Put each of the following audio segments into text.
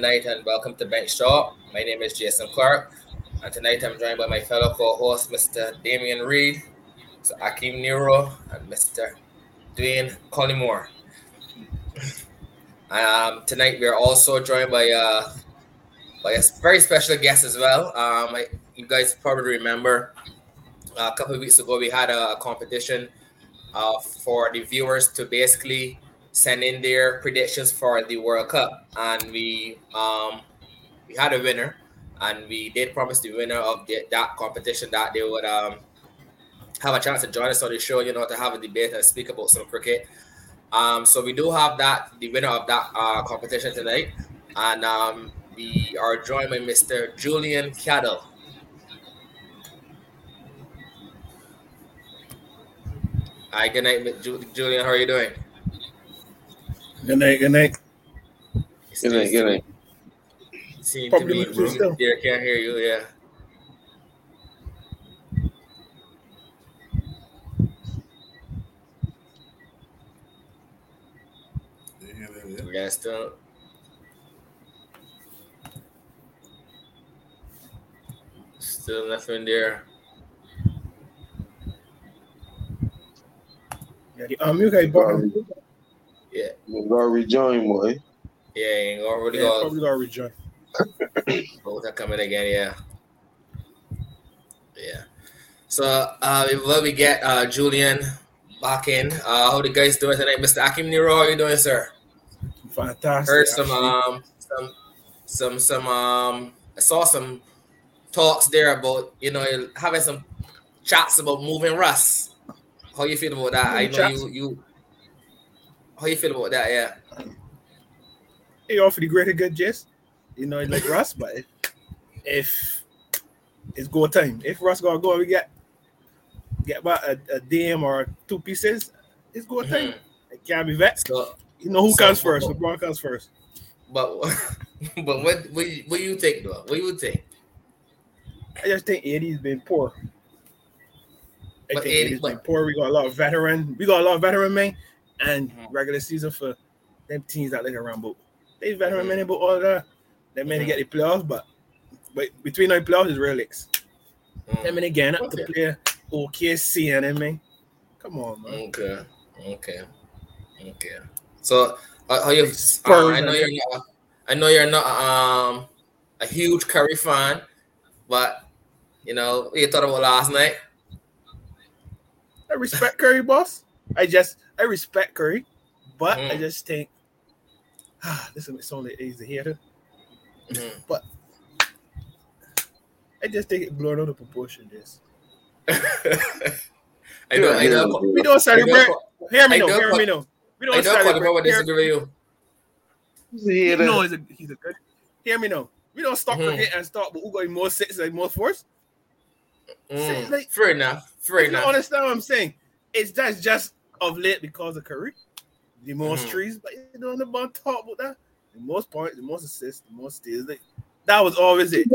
Night, and welcome to Bench Talk. My name is Jason Clark, and tonight I'm joined by my fellow co-host, Mr. Damian Reed, Mr. Akeem Nero, and Mr. Dwayne Collymore. Um, tonight we are also joined by uh, by a very special guest as well. Um, I, you guys probably remember a couple of weeks ago we had a, competition uh, for the viewers to basically send in their predictions for the World Cup, and we um, we had a winner, and we did promise the winner of the, that competition that they would um, have a chance to join us on the show, you know, to have a debate and speak about some cricket. Um, so we do have that the winner of that uh, competition tonight, and um, we are joined by Mr. Julian Cadell. Hi, good night, Julian. How are you doing? Good night. Good night. Good night. Good night. Seem to be there. Can't hear you. Yeah. We got still. Still nothing there. Yeah, the um, you guys bottom. Yeah. You gotta rejoin, boy. Yeah, you gonna really Yeah, go. probably gotta rejoin. Both are coming again, yeah. Yeah. So uh before we get uh Julian back in, uh how the guys doing tonight? Mr. Akim Nero, how you doing, sir? Fantastic. Heard some actually. um some some some um I saw some talks there about you know having some chats about moving Russ. How you feel about that? I know Chats? you you how you feel about that, yeah. He offered the greater good gist. You know, like Russ, but if, if it's go time, if Russ gonna go, we get get about a, a DM or two pieces. It's go time. Mm-hmm. It can't be vexed. So You know who So- comes first? LeBron comes first. but but what what you, what do you think though? What you think? I just think Eddie's been poor. I But think Eddie- Eddie's been poor. We got a lot of veteran. We got a lot of veteran men and Mhm. regular season for them teams that like around. But they veteran Mhm. men, but all that. They may Mhm. get the playoffs, but but between the playoffs is real licks. Mm. Them and again up Okay. to play OKC and them man. Come on, man. Okay, okay, okay. So uh, how you? Uh, I know you're not. I know you're not um a huge Curry fan, but you know what you thought about last night. I respect Curry, boss. I just I respect Curry, but I Mhm. just think ah, this is only easy here. Mhm. I just think it blown out of proportion. This I know. I know. we don't I celebrate. Hear me now. know, Hear me now. We don't know. Colin celebrate. would Hear- disagree with you. No, he's a he's a good. Hear me now. We don't stop Mhm. cricket and start, but who got more six and more force? Mm, like- fair enough. Fair You understand what I'm saying? It's that's just of late because of Curry, the most Mhm. trees, but you don't know about talk about that. The most points, the most assists, the most steals. Like, that was always it.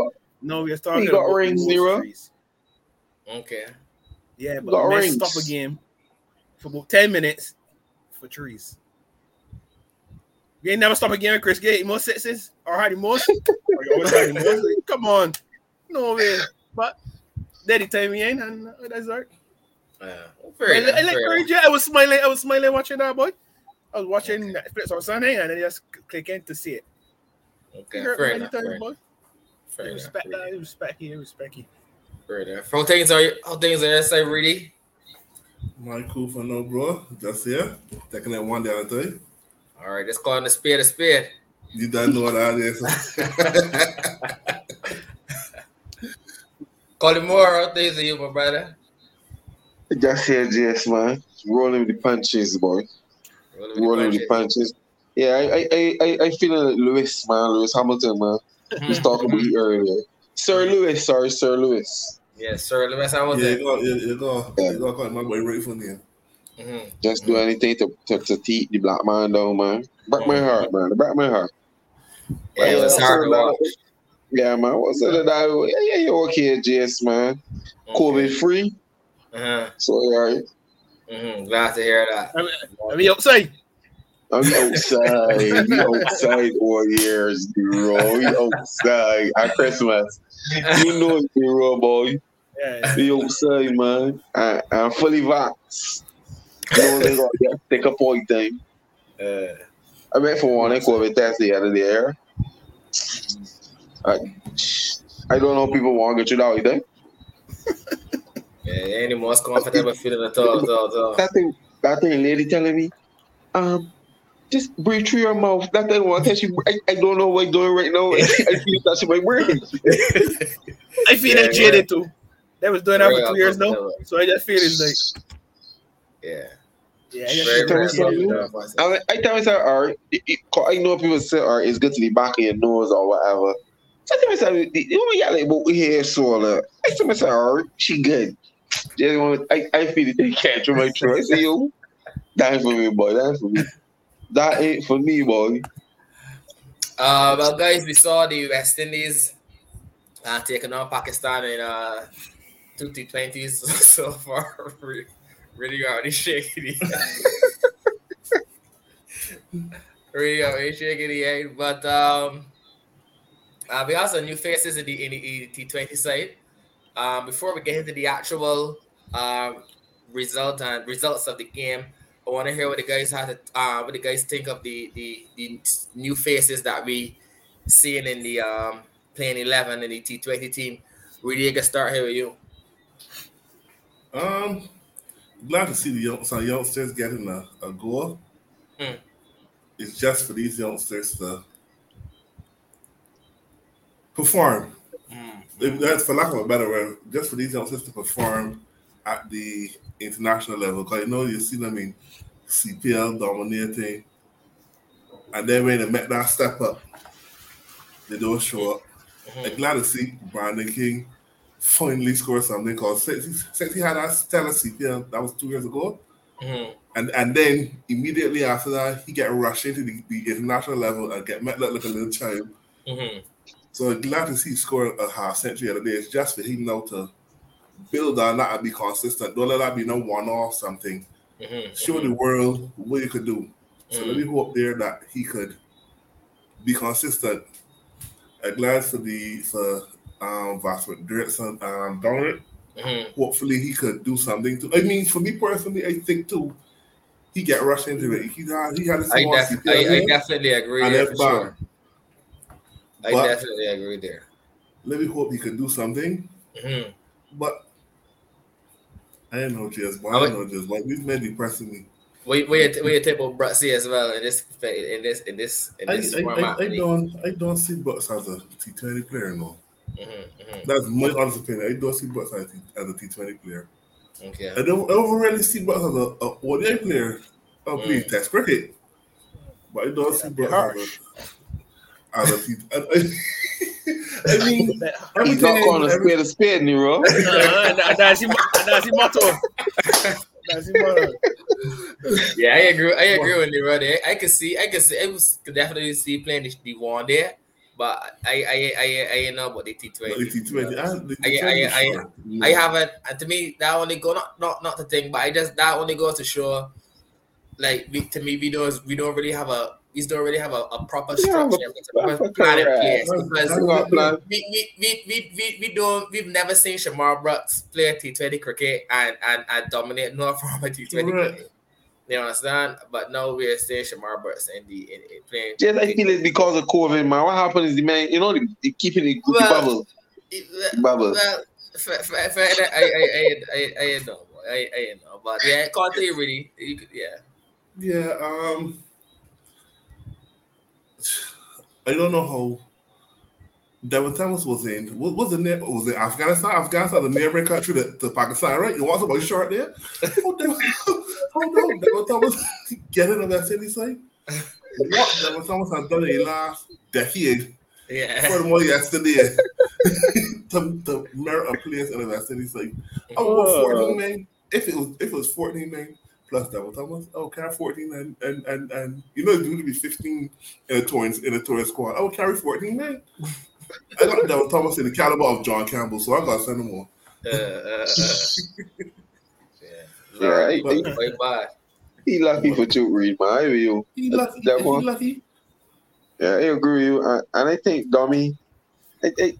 No, we're talking He got about the rings, most Nero. trees. Okay. Yeah, but got men rings. stop a game for about 10 minutes for trees. You ain't never stop a game Chris Gayle, more sixes or had the most. or you always most. Come on. No way. But daddy time he ain't and uh, that's right. Yeah. Fair I, enough. I like fair Curry enough. J. I was smiling, I was smiling watching that boy. I was watching Netflix on Sunday and then just clicking to see it. Okay. You Fair enough. anytime, Fair boy. Fair enough. Respect that, uh, respect you, respect you. Fair enough. How things are? How things are? Say really. Michael for no bro, just here, taking it one day at a. All right. Let's call it a spade a spade. You don't know what that is. Collymore, how things are you, my brother? Just here, JS man. Rolling with the punches, boy. Rolling Rolling with the punches. Yeah, I I I I, I feel like Lewis, man. Lewis Hamilton, man. We hmm. was talking about it earlier. Sir Lewis, sorry, Sir Lewis. Yes, sir. Lewis yeah, Hamilton. you go, you, you go, you go call my boy right for name. Mhm. Just do anything to, to, to teach the black man down, man. Break my mm-hmm. heart, man. Break my heart. Yeah, it was hard to watch. Yeah, man. What's it mm-hmm. that? Yeah, yeah, you're okay, JS, man. COVID free. Uh-huh. So, all right. hmm Glad to hear that. I mean, outside. I'm outside. we outside all years, bro. We outside at Christmas. You know it, bro, boy. Yeah. We outside, man. I, I'm fully vaxxed. No, they gonna take a point thing. Uh, I went for one COVID test the other day. I, I don't know if people want to get you that either. Yeah, any most comfortable feeling at all, at all, at all. That thing, that thing, lady telling me, um, just breathe through your mouth. That thing want to touch. I, I don't know what I'm doing right now. I feel touching my brain. I feel Yeah, that jaded too. They was doing that for two years now, so I just feel it's like, Yeah. yeah, I just Very, very Tell me uncomfortable. I, mean, I tell myself, all right, it, it, 'cause I know people say, all right, it's good to be back in your nose or whatever. So I tell myself, you know, got like about hair swallow. I tell myself, all right, she good. Just want, I, I feel it, they can't through my throat. I say, yo, that ain't for me, boy. That ain't for me. That ain't for me, boy. Uh, well, guys, we saw the West Indies uh, taking on Pakistan in uh, two T20s so far. Re- really already shaking the really already shaking the head. But um, uh, we have some new faces in the, in the T20 side. Um, before we get into the actual um, result and results of the game, I want to hear what the guys had to, uh, what the guys think of the, the the new faces that we seeing in the um, playing eleven in the T Twenty team. Really, I can start here with you. Um, glad to see the young, some youngsters getting a, a goal. Hmm. It's just for these youngsters to perform. If That's for lack of a better word, just for these youngsters to perform at the international level. Because you know you see them in CPL dominating, and then when they make that step up, they don't show up. Mhm. I'm glad to see Brandon King finally score something because since he, since he had that stellar CPL, that was two years ago, Mhm. and and then immediately after that, he get rushed into the, the international level and get met like a little child. Mhm. So I'm glad to see he score a half century the other day. It's just for him now to build on that and be consistent. Don't let that be no one off something. Mhm. Show the world what you could do. So Mhm. let me hope there that he could be consistent. I'm glad for the for um Vasbert Drakes um Dominic. Mhm. Hopefully he could do something too. I mean, for me personally, I think too, he get rushed into it. He had he had a I, small def- I, I definitely agree and there for sure. I But- definitely agree there. Let me hope he could do something. Mhm. But I don't know, just but I I don't know, just like these men depressing me. We we you think about Brutsy as well in this in this in this in this I, format? I, I don't I don't see Bucks as a T Twenty player no. Mhm, mhm. That's my honest opinion. I don't see Bucks as a T- as a T Twenty player. Okay. I don't, I don't really see Bucks as a, a ODI player. Oh, please, Mm. test cricket. But I don't see harsh. as a, as a T. I, I, I mean, He's everything. not calling a every- spade a spade, Nero. Nah, nah, that's his, that's his motto. That's his motto. Yeah, I agree. I agree with you, brother. I could see, I could see, I was could definitely see playing the, the one there, but I, I, I, I, I know about the T but the Twenty. T20, I, ah, the I- T20 I- I haven't, and to me, that only go not not not the thing, but I just that only goes to show, like we, to me, we don't we don't really have a we don't really have a, a proper We have a structure, a proper proper plan in place because We plan. we, we, we, we, we, we don't we've never seen Shamarh Brooks play T Twenty cricket and, and, and dominate no form of T Twenty Correct. cricket. You understand? But now we're seeing Shamarh Brooks in the in, in playing. Just I feel it's because of COVID, man. What happened is the man, you know, they, they keeping it Well, bubble, It- bubble. Well, for, for, for, I, I, I, I, I, I know, I, I know, but yeah, can't you really? You could, yeah. Yeah, um, I don't know how. Devon Thomas was in. What was the near? Was it Afghanistan? Afghanistan, the neighboring country to, to Pakistan, right? You want somebody short there? Oh, Devon, oh no, Devon Thomas getting on that city side. What Devon Thomas has done in the last decade, Yeah. furthermore, yesterday, to, to merit a place in the West Indies side. Oh, what, 14 men. If it was if it was 14 men plus Devon Thomas, oh, carry 14 and and and, and you know it's going to be 15 in a touring in a touring squad. I would carry 14 men. I got Devon Thomas in the caliber of John Campbell, so I got to send him on. Uh, uh, uh. yeah. Yeah, I- But- but bad. he lucky for Choke Reed, man. I hear. He lucky. That Is one. he lucky? Yeah, I agree with you. And, and I think Dummy, I, I,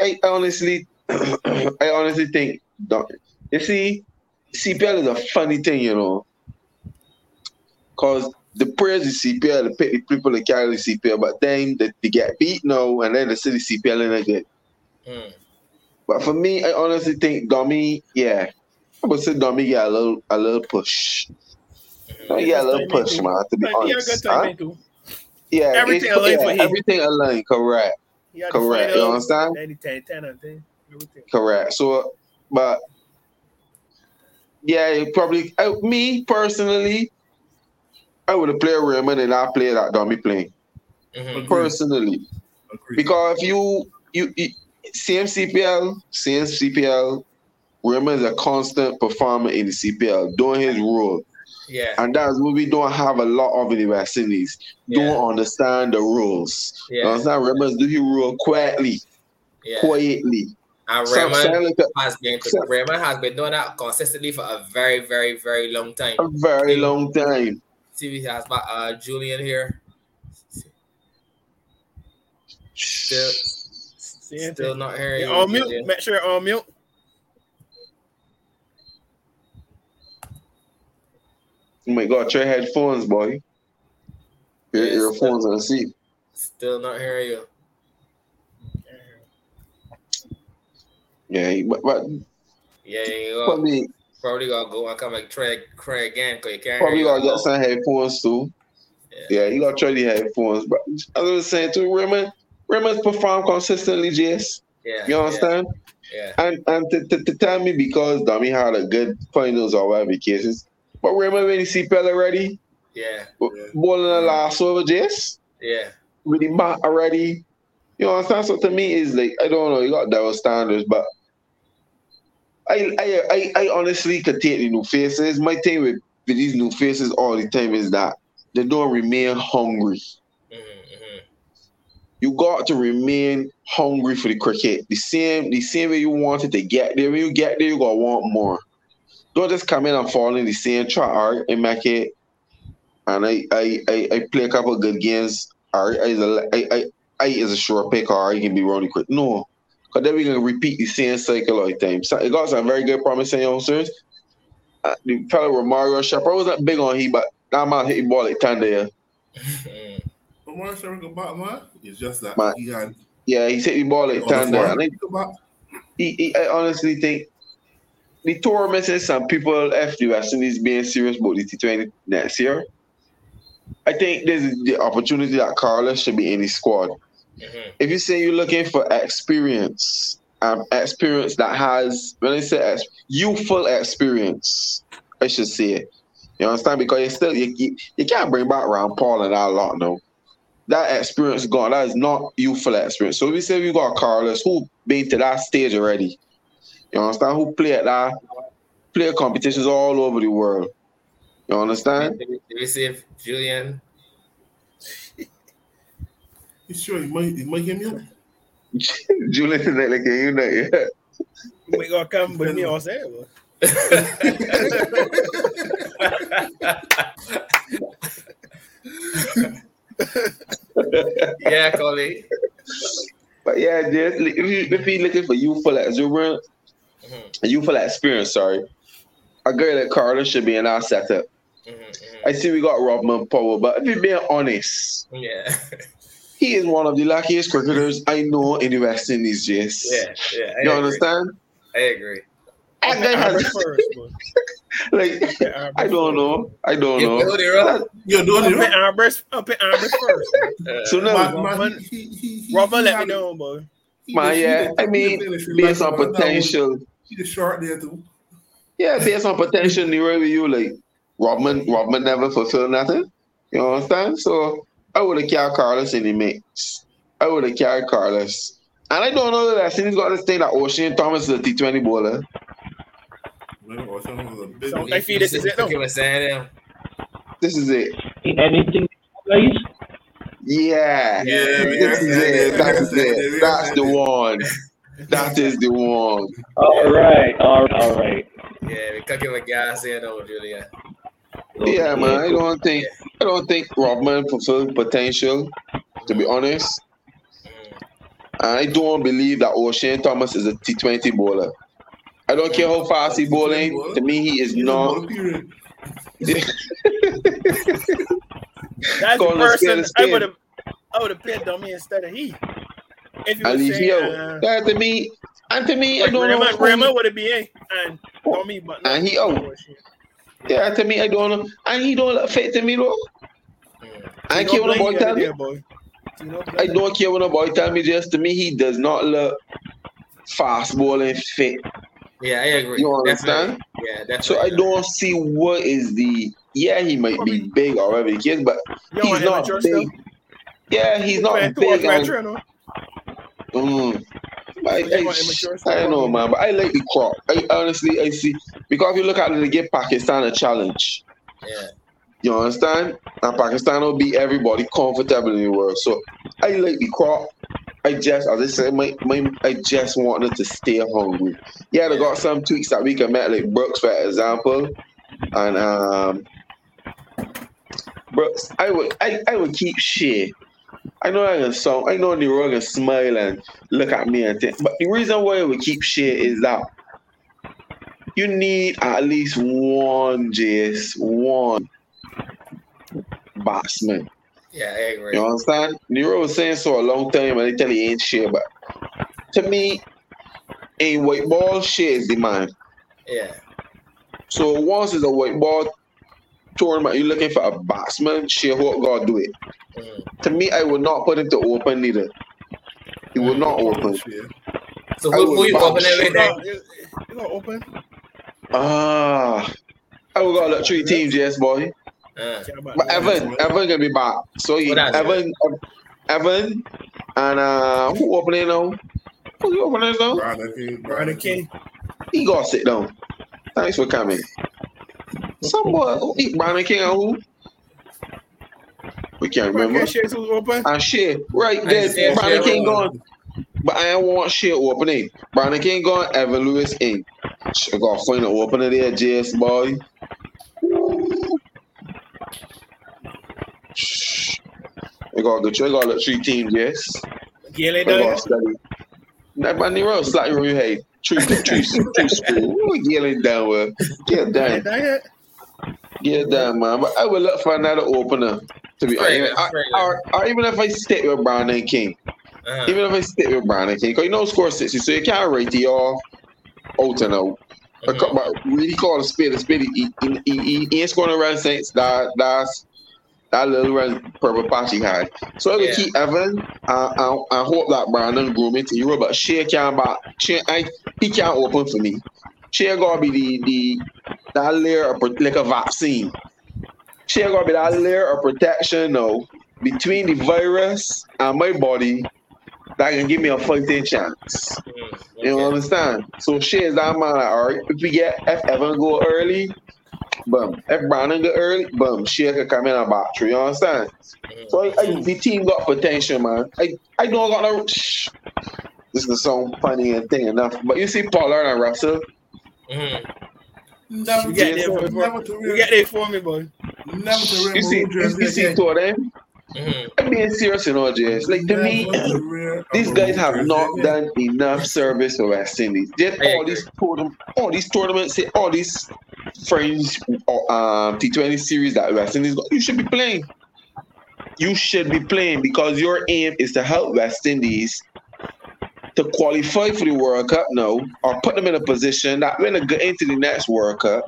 I honestly, I honestly think, Dom- you see, CPL is a funny thing, you know, because the players in CPL, the pe- people that carry the CPL, but then they, they get beat now, and then they see the CPL in again. Mm. But for me, I honestly think Dummy, yeah, I would say Dummy get a little, a little push. Dummy get a little push, man. To be Like, he had a honest, Huh? yeah, Everything it's- aligned for yeah, him. everything aligned, correct. He had the Correct, you understand? Then 10, 10, I think. Everything. Correct. So, but yeah, probably I, me personally, I would have played Raymond and I play that dummy playing Mhm. Agreed. personally Agreed. because if you you, you same CPL, same CPL, Raymond is a constant performer in the CPL doing his role, Yeah. and that's what we don't have a lot of in the West Indies. Yeah. Don't understand the rules. You Yeah. understand? Raymond do his role quietly, Yeah. quietly. And Some Raymond sound like a- has been Raymond has been doing that consistently for a very, very, very long time. a very long time. See, we has got uh, Julian here. Still, still not hearing Yeah, you. on mute. Julian. Make sure you're on mute. Oh my god, try headphones, boy. Your Yes, earphones on the seat. Still not hearing you. Yeah, but, but Yeah, you go. probably Probably gonna go and come and try try again because you can't probably you. get some headphones too. Yeah, you gotta try the headphones. But as I was saying too, Raymond, Raymond's perform consistently, Jess. Yeah, You understand? Yeah, And and to, to, to tell me because Dummy had a good finals or whatever the case is. But Raymond when he see Pella already, yeah, ball in the last over, Jess. yeah, with the mat already. You know, understand? So to me, is like I don't know. You got double standards, but I I I, I honestly could take the new faces. My thing with, with these new faces all the time is that they don't remain hungry. yeah. hmm You got to remain hungry for the cricket. The same the same way you wanted to get there. When you get there, you gotta want more. Don't just come in and fall in the same trap art and make it. And I I, I, I play a couple of good games. All right, I I, I, I is a short pick or I can be running quick. No. Because then we can repeat the same cycle all the time. So it got some very good promising youngsters. Uh, the fellow Romario Shepherd wasn't big on he, but that man hit the ball like ten there. hmm But Mark Sherrick about man, it's just that Man. he had Yeah, he hit the ball like on ten there. And I he, he, I honestly think the tour missing some people after the West Indies being serious about the T20 next year. I think there's the opportunity that Carlos should be in the squad. Hmm If you say you're looking for experience, um, experience that has, when I say ex- youthful experience, I should say it. You understand? Because you still you, you, you can't bring back Ron Paul and that lot no. That experience gone. That is not youthful experience. So we say we got Carlos who been to that stage already. You understand? Who play at that play competitions all over the world. You understand? Did we- did we see if Julian? You sure he might he might hear me? Julian is like a unit. Yeah. We gonna come with me on set. boy. yeah, Coley. But yeah, just if you if you looking for youthful experience, hmm youthful experience, sorry, a girl like Carlos should be in our setup. hmm I see we got Rovman Powell, but if you're being honest, Yeah, he is one of the luckiest cricketers I know in the West Indies, Jace. yeah, yeah. I You agree. understand? I agree. That guy Albert has like Albert I don't know. I don't You know. know the role? You're doing Up it in right. Albert, up in Albert first. Uh, So no, Man, Robert- man, he, he, he, he, Robert he let me know, boy. he man, yeah. just- I mean, just based like on that one. potential, He just short there too. yeah, based on potential, nearer with you, like Rovman, Rovman never fulfilled nothing. You understand? So I would have carried Carlos in the mix. I would have carried Carlos. And I don't know that I he's got this thing that Oshane Thomas is a T20 bowler. Man, or something was a big So one. they feed it to it, no. He was saying him. This is it. Anything, guys? Yeah. Yeah, This is it. That's it. That's the one. That is the one. All right, all right, all right. Yeah, we cook him with gas in over Julian. Yeah, man. I don't think I don't think Rovman fulfilled potential. To be honest, Mm. I don't believe that Oshane Thomas is a T20 bowler. I don't care how fast he bowling. To me, he is not. That's the Calling a spade a person I would have. I would have picked on me instead of he. If you At were least, saying, yo, uh, that to me, and to me, I don't know. Raymond, who- would have been a and on me, but And he out. Yeah, to me, I don't know. And he don't look fit to me though. Mm. I don't care what the boy tell me. boy. Tino I don't care what the boy tell me. Just to me, he does not look fast bowling fit. Yeah, I agree. You Definitely. understand? Yeah, definitely. So I don't see what is the. Yeah, he might be big or whatever the case, but You he's not big. still? Yeah, he's not big. fan And, mm, I, I. I know, man, but I like the crop. I honestly, I see because if you look at it, they give Pakistan a challenge. Yeah. You understand? And Pakistan will beat everybody comfortable in the world. So I like the crop. I just, as I said, my, my, I just wanted to stay hungry. Yeah, they got some tweaks that we can make, like Brooks, for example. And um Brooks, I would I, I would keep Shai. I know I can sound I know Nero can smile and look at me and think, but the reason why we keep Shai is that you need at least one just one batsman. Yeah, I agree. You understand? Nero was saying so a long time and they tell he ain't Shai, but to me, in white ball, Shai is the man. Yeah. So once it's a white ball tournament, you're looking for a batsman, Shai, what God do it. Mm. To me, I would not put him to open either. He would not open. Yeah. So who, who you open Shai everything? No, you- you gonna open? Ah, I would got like three teams, yes, boy. Uh, Care But. Evan, Evan gonna be back. So he, What that Evan, Evan, and uh, who opening now? Who you opening now? Brandon King. Brandon King. He gotta sit down. Thanks for coming. Someone, who eat oh, Brandon King and who? We can't remember. Okay, Shakes was. And Shai, right And there, Shea Brandon Shea King won. gone. But I don't want Shai opening. Brandon King gone, Evan Lewis in. I gotta find an opener there, JS boy. Shh. We gotta go, we gotta look three teams, yes. Gayle We gotta That man, the road, slightly review, hey. Tree, tree, tree school. Ooh, Get it down, well. Get Done down. Get down, man. But I will look for another opener. To be honest, or, or, or even if I stick with Brandon King, uh, even if I stick with Brandon King, because you know score 60, so you can't rate the off out and out. But, mhm. but really call a spade a spade. He, he, he, he, ain't scoring a run since that that's that little run purple patch he had. So I will Yeah. keep Evan uh, and, and hope that Brandon groom into Euro, but Shea can't back. Shea, I, he can't open for me. Shea gotta be the the that layer of like a vaccine. Shea gotta be that layer of protection now between the virus and my body that can give me a fighting chance. Mm, You okay. understand? So Shai is that man like, all right, if we get if Evan go early, boom. If Brandon go early, boom, She can come in back through. You understand? Mhm. So I, I, the team got potential, man. I, I don't got no shh. This is sound funny and thing enough. But you see Pollard and Russell, Mhm. Never You get Yes, there for Never to You get there for me, boy. Never to real. you see, you, you see two of them. Mhm. I'm being serious, you know, James. Like to me, these guys have not done enough service for West Indies. Just I all agree. these tournaments, all these tournaments, all these French um, T20 series that West Indies got, you should be playing. You should be playing because your aim is to help West Indies to qualify for the World Cup now or put them in a position that when they get into the next World Cup,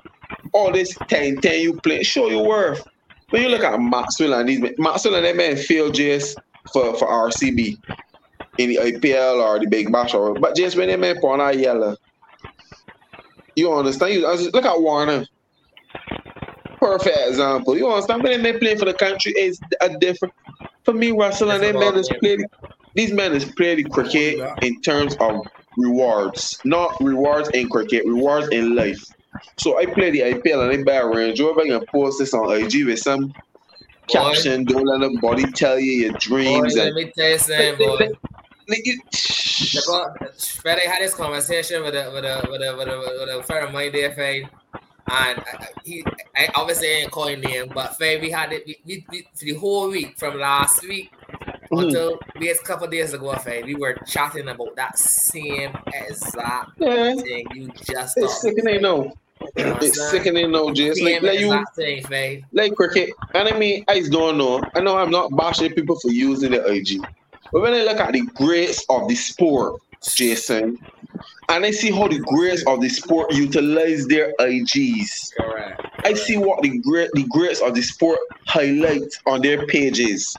all this 10 10 you play, show your worth. When you look at Maxwell and these men, Maxwell and them men failed just for, for RCB in the IPL or the Big Bash or but just when they men put on yellow. You understand? You look at Warner. Perfect example. You understand? When they playing for the country is a different for me, Russell and them men is playing these man is playing cricket in terms of rewards. Not rewards in cricket, rewards in life. So I play the IPL and I buy a Range Rover and post this on IG with some caption, don't let nobody tell you your Boy, dreams let me tell you something, boy. like you, The Freddy had this conversation with a with a with a with a, with a friend of mine there, Fred. and uh, he I obviously ain't calling him, but fair we had it we, we, we, for the whole week from last week. Mm-hmm. until we a couple days ago, fair we were chatting about that same exact Yeah, thing you just it's sickening now. You know It's saying? sickening now, Jace. Same Like, like you, thing, like cricket. And I mean, I don't know. I know I'm not bashing people for using the IG, but when I look at the greats of the sport, Jason, and I see how the greats of the sport utilize their IGs. Correct. I see what the great the greats of the sport highlight on their pages.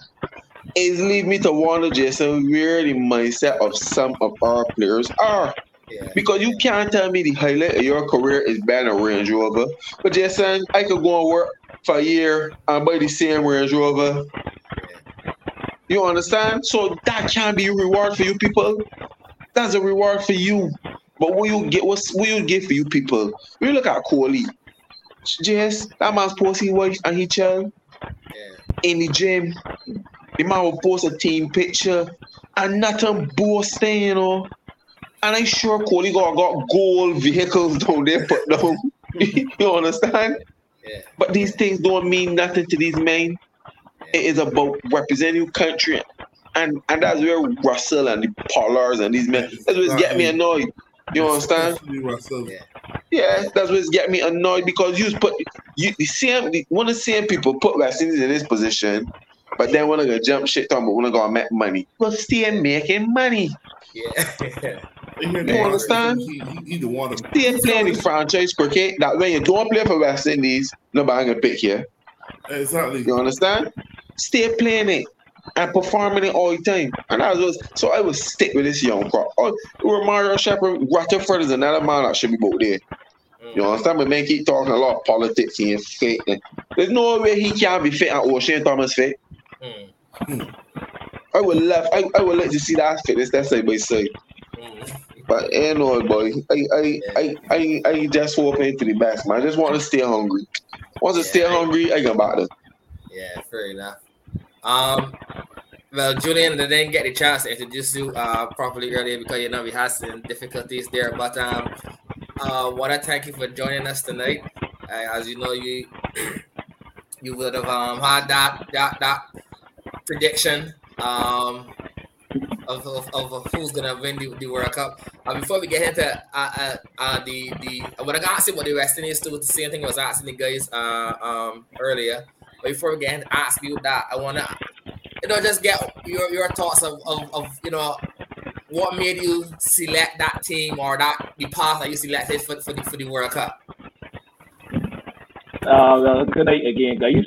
It lead me to wonder, Jason, where the mindset of some of our players are. Yeah. Because you can't tell me the highlight of your career is buying a Range Rover. But Jason, I could go and work for a year and buy the same Range Rover. You understand? So that can be a reward for you people. That's a reward for you. But what you get, what's what you get for you people? We look at Kohli. Jess, that man's posting wife and he chill Yeah. in the gym. The man will post a team picture and nothing boasting, you know. And I'm sure Kohli got, got gold vehicles down there put down. you understand? Yeah. But these things don't mean nothing to these men. It is about representing your country. And and that's where Russell and the Pollards and these men, that's what's getting me annoyed. You understand? Russell. Yeah. Yeah, that's what's getting me annoyed because you put you the same the, one of the same people put West Indies in this position, but then wanna go jump shit talking about wanna go and make money. Well, still making money. Yeah. You they are. understand? He, he, he the one of Still playing the franchise cricket that when you don't play for West Indies, nobody gonna pick you. Exactly. You understand? Stay playing it and performing it all the time. And I was so I would stick with this young crowd. Oh, Mario Shepherd, Rutherford is another man that should be out there. You understand? But man keep talking a lot of politics and fit. There's no way he can't be fit and Oshane Thomas fit. Mm. I would love I, I would like to see that fitness that's side by side. Mm. But ain't no boy. I I, I I I just hoping to the best, man. I just want to stay hungry. Once I stay hungry, I can back them. Yeah, fair enough. Um, well, Julian, I didn't get the chance to introduce you uh, properly earlier because you know we had some difficulties there. But um, uh, want to thank you for joining us tonight. Uh, as you know, you you would have um had that that that prediction um of, of, of who's gonna win the, the World Cup. Uh, before we get into uh, uh, uh, the the what I got to what the West Indies do, the same thing I was asking the guys uh, um earlier. But before we get into ask you that, I wanna you know just get your your thoughts of, of, of you know what made you select that team or that the path that you selected for, for the for the World Cup. Uh, good night again, guys.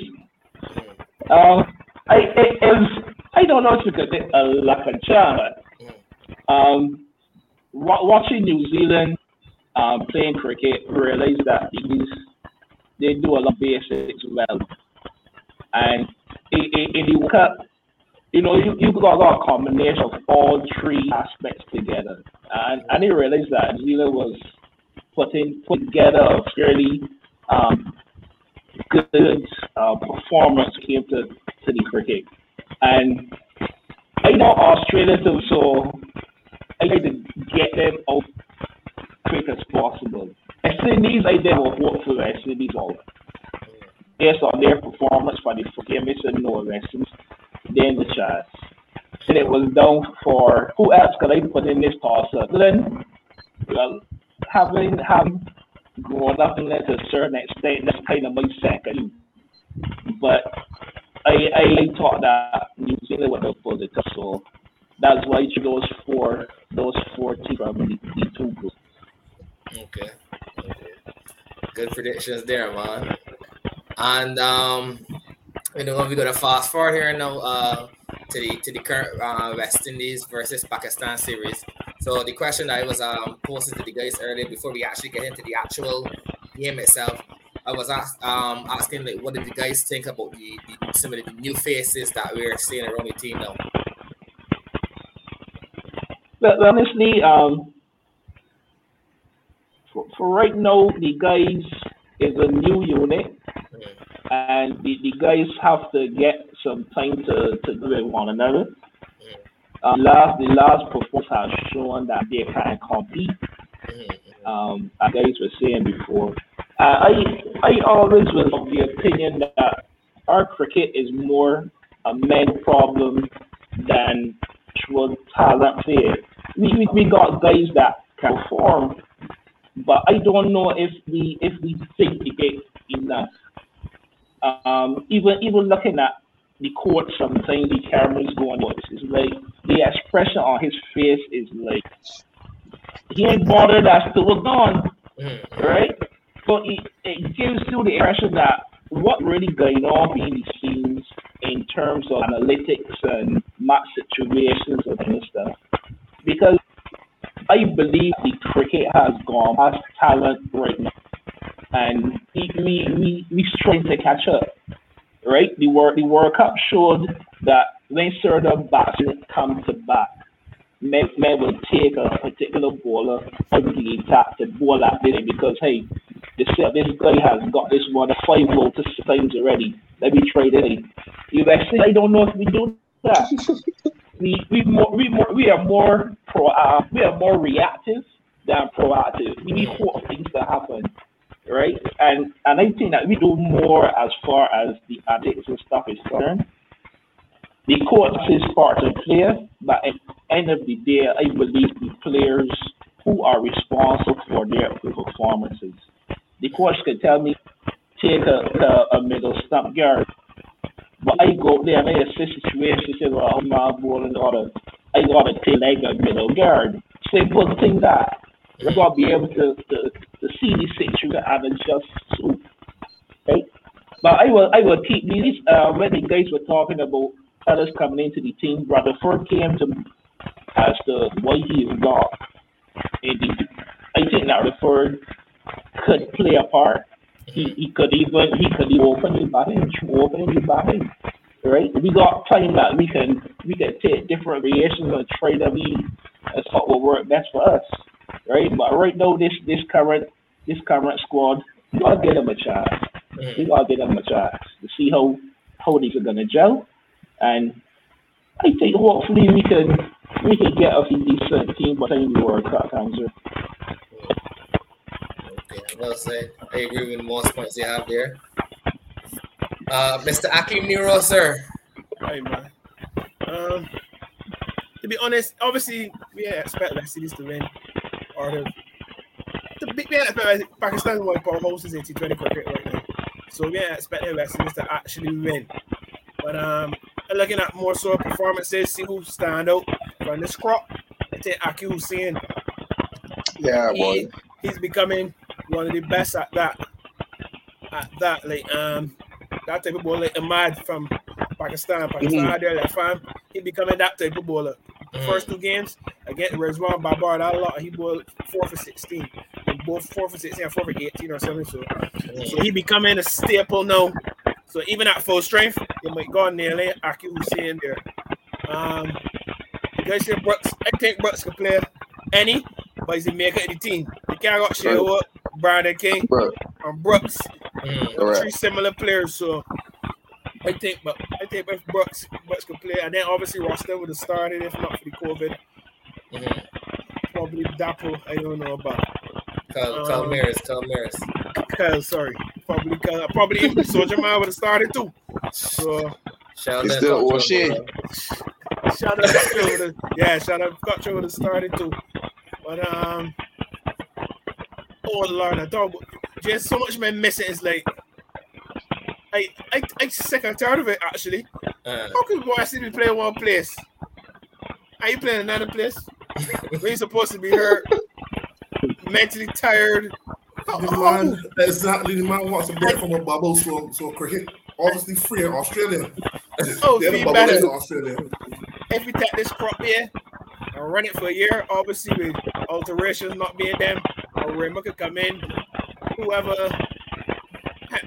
Um, I it, it's, I don't know if it's because it's a luck and um, wa- watching New Zealand um, playing cricket, realize that these they do a lot of basics well, and in, in, in the World Cup, you know, you, you got, got a combination of all three aspects together, and and you realize that New Zealand was putting put together a fairly um, good uh, performance came to, to the cricket. And I know Australia too, so I like to get them out quick as possible. West Indies, I did vote for West Indies out. Based on their performance for the game, it's a no Indies, then the chance. And it was down for who else could I put in this toss up? Then, well, having having growing up in that to a certain extent, that's kind of my second. But I I thought that New Zealand pulled it up, so that's why I chose those four those four teams from the, two groups. Okay. Good predictions there, man. And um, you know, we got to fast forward here now uh, to the to the current uh, West Indies versus Pakistan series. So the question that I was um posing to the guys earlier before we actually get into the actual game itself, I was um asking like, what did the guys think about the, the some of the new faces that we're seeing around the team now? But honestly, um, for, for right now, the guys is a new unit, and the, the guys have to get some time to, to do with one another. Uh, last the last performance has shown that they can compete. Mhm, Um, as guys were saying before, Uh, I I always was of the opinion that our cricket is more a men problem than actual talent there. We, we, we got guys that can perform, but I don't know if we if we think we get enough. Um, even even looking at the court, sometimes the cameras going on. It's like the expression on his face is like he ain't bothered that still gone, Mm. right? But it, it gives you the impression that what really going on behind the scenes in terms of analytics and match situations and kind stuff. Because I believe the cricket has gone past talent right now. And we we we trying to catch up. Right? The World the World Cup showed that when certain batsmen come to bat, men, men will take a particular bowler on the attack to bowl at it because hey, this this guy has got this one five goal to times already. Let me trade it. You actually I don't know if we do that. we we more we more we are more pro uh, we are more reactive than proactive. We hope things to happen. Right? And and I think that we do more as far as the addicts and stuff is concerned. The court is part to play, but at the end of the day, I believe the players who are responsible for their performances. The coach could tell me, take a, a, a middle stump guard. But I go there and I assist situation, say, well, I'm not bowling order. I gotta take like a middle guard. Simple thing that. You gotta be able to, to, to see the situation and adjust to. Right? But I will I will keep these uh when the guys were talking about others coming into the team, Rutherford came to as to why he not. And the, I think that Rutherford could play a part. He, he could even he could open the batting, open the batting. Right? We got time that we can we can take different variations and try them in. That's what will work best for us. Right? But right now this this current this current squad, we gotta get them a chance. We gotta get them a chance to see how how these are gonna gel. And I think hopefully we can we can get a decent team by the time the World Cup comes. Okay, well said. I agree with most points you have there. Uh, Mr. Akim Nero, sir. Right, man. Um, to be honest, obviously we expect West Indies to win. Or the, the big we expect Pakistan to win for hosts in T20 cricket right now. So we expect the West Indies to actually win. But um, looking at more so performances, see who stand out from this crop. I think Akeal Hosein, Yeah, boy. he, he's becoming one of the best at that. At that, like um, that type of bowler, like Ahmad from Pakistan. Pakistan Mhm. had their left arm. He becoming that type of bowler. The Mm. first two games against Rizwan Babar, that a lot. He bowled four for sixteen, and both four for sixteen and four for eighteen or something. So, so he becoming a staple now. So even at full strength, they might go nearly Akeal Hosein there. Um, you guys say Brooks. I think Brooks can play any, but he's a maker of the team. You can't got Sherwood, Brandon King, Bro, and Brooks. Mm. Correct. Three similar players. So I think, but I think if Brooks Brooks could play, and then obviously Roston would have started if not for the COVID. Probably Dapo. I don't know about. Cal- Um, Kyle Mayers, Calmeras. Kyle, sorry. Probably Kyle. Probably even Soldier Man would have started too. So Shout It's out still to O'Shea. bro. shout out to would have, yeah, shout out Kutcher would have started too. But um oh Lord, I thought just so much man missing is like I I I sick and tired of it actually. Uh, How can boy see me play one place? Are you playing another place? Where you supposed to be hurt, mentally tired. The man, exactly. The man wants a break from a bubble, so so cricket obviously free in Australia. Oh, the other bubble is in Australia. If we take this crop here and run it for a year, obviously with alterations not being them, or Rema could come in, whoever.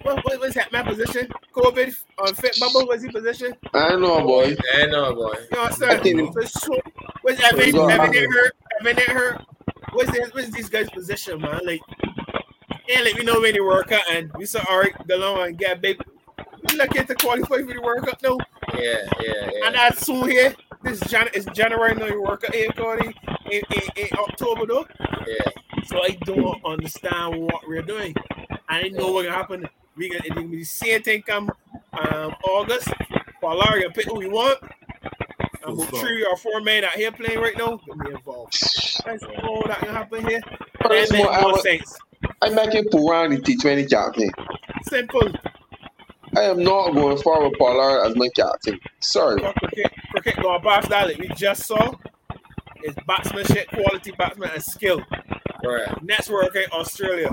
What, what was that man position? COVID on fit bubble was he position? I know, boy. I know, boy. You know what I'm think- saying? So, so, was Evan, It's gonna Evan happen. didn't hurt? Evan didn't hurt? What's this, what's these guys' position, man? Like, yeah, let me know when they work out and we saw all right, go on and get big. We lucky to qualify for the World Cup now. Yeah, yeah, And yeah. that's soon here. This Jan- it's January no, You work out here, Cody, in, in, in October though. Yeah. So I don't understand what we're doing. I didn't know what gonna happen. We gonna, it gonna be the same thing come um, August. Pollard gonna pick who we want. Full three or four men out here playing right now gonna be involved. That's all that can happen here. That First make one, I more was- sense. I'm making Purani T20 captain. Simple. I am not going forward Pollard as my captain. Sorry. Fuck cricket, cricket going past that. Like we just saw is batsmanship, quality batsman, and skill. Right. Next work in Australia.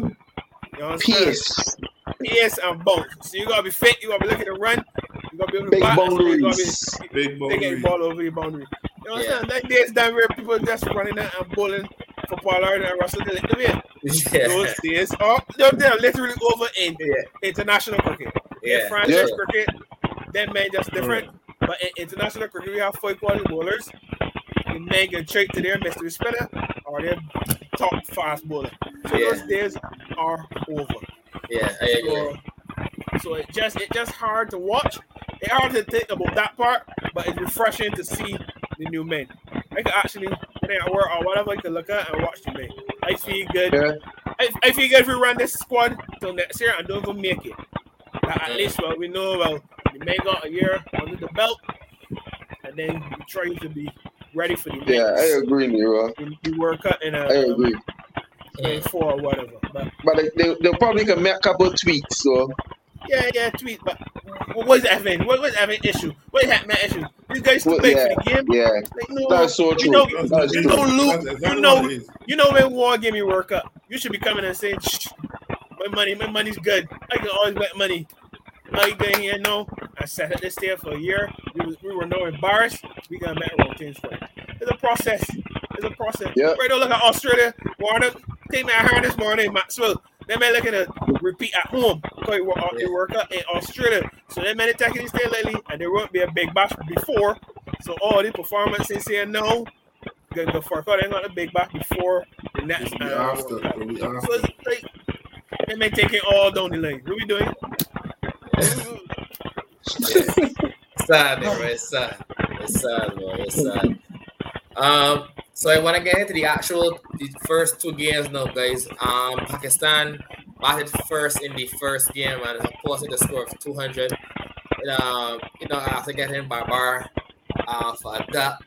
You understand? Pace. Pace and bounce. So you gotta be fit. You gotta be looking to run. You gotta be able to Big bat, and so you gotta boundaries. be- Big They boundaries. get ball over the boundary. You know what I'm saying? That days down where people just running out and bowling for Pollard and Russell to let them in. Yeah. Those days oh, are they're, they're literally over in Yeah. international cricket. In Yeah. franchise Yeah. cricket, that man just different. But in international cricket, we have four quality bowlers. The men can trade to their mystery spinner or their top fast bowler. So Yeah. those days are over. Yeah. I agree. So, so it just it just hard to watch. It's hard to think about that part, but it's refreshing to see the new men. I can actually when I work or whatever I can look at and watch the men. I feel good. Yeah. I, I feel good if we run this squad till next year and don't even make it. At, at least well we know well the men got a year under the belt and then we try to be ready for the next Yeah, I agree, Nero. the, the World Cup in uh, I a agree. in four or whatever. But But they, they, they'll probably can make a couple of tweaks, so Yeah, yeah, tweet. But what is Evin? What was Evin issue? What is that man issue? These guys too Well, big yeah, for the game. yeah. Like, no, That's so you true. know, That's you true. know, Luke. That's exactly You know, what it is. you know when war give me work up. You should be coming and saying, Shh, my money, my money's good. I can always bet money. Now you get here, no. I sat at this there for a year. We, was, we were no embarrassed. We got met wrong things for it. It's a process. It's a process. Yeah. Right now, look at Australia. Warner came out here this morning, Maxwell. They man looking to repeat at home. Because it work, it work out in Australia. So they man attacking this day lately, and there won't be a big bash before. So all the performances here now, gonna go for they got a big bash before the next. It'll be uh, after. World Cup. It'll be So it's like they may take it all down the lane. What we doing? sad, bro. It's sad. It's sad, bro. It's sad. Um, so I want to get into the actual the first two games now, guys. Um, Pakistan batted first in the first game and posted a score of 200. Um, you know, after getting Babar uh, for duck,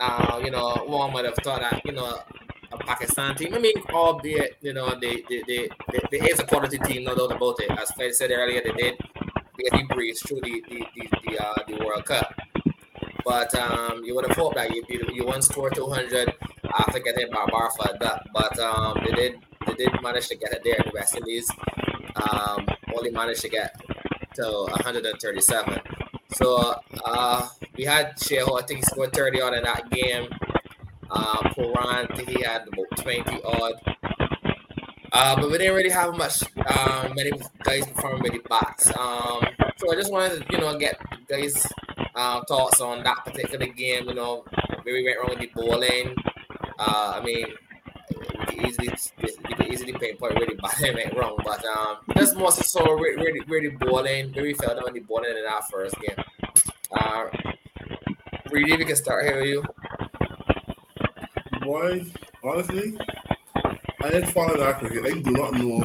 uh, you know, one would have thought that, you know, a Pakistan team. I mean, albeit, you know, they they, they, they, they is a quality team, no doubt about it. As Fred said earlier, they did get breeze through the the the, the, uh, the World Cup. But um, you would have hoped that you you, you won't score 200 after getting Babar for that. But um, they did they did manage to get it there. In the West Indies um, only managed to get to 137. So uh, we had Sheho, I think he scored 30 odd in that game. Uh, Pooran, I think he had about 20 odd. Uh, but we didn't really have much, um, many guys performing with the bats. Um, so I just wanted to, you know, get guys' uh, thoughts on that particular game. You know, maybe we went wrong with the bowling. Uh, I mean, we could easily we could easily pinpoint where the bowling went wrong, but um, just more so where, where, the, where the bowling, where we fell down the bowling in that first game. Uh, Reedy, we can start here with you. Boy, honestly, I didn't follow that cricket. I do not know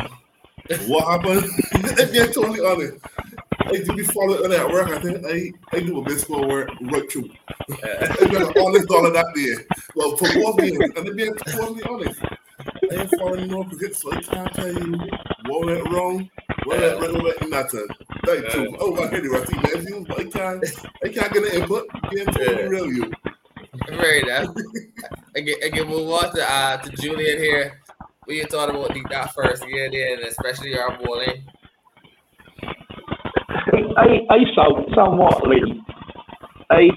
what happened. if you're totally honest, I do be following it at work. I think I, I do a baseball work right through. I been an honest dollar that day. Well, for both games, and to be totally honest, I ain't following no cricket, so I can't tell you what went wrong, what went right, went nothing. Like, true. Oh, I hear the Rusty Matthews, but I can't, I can't get an input. Being totally Yeah. real, you. Very nice. I get I can move on to uh to Julian here. You thought about the, that first there, and especially our bowling? I I saw somewhat like I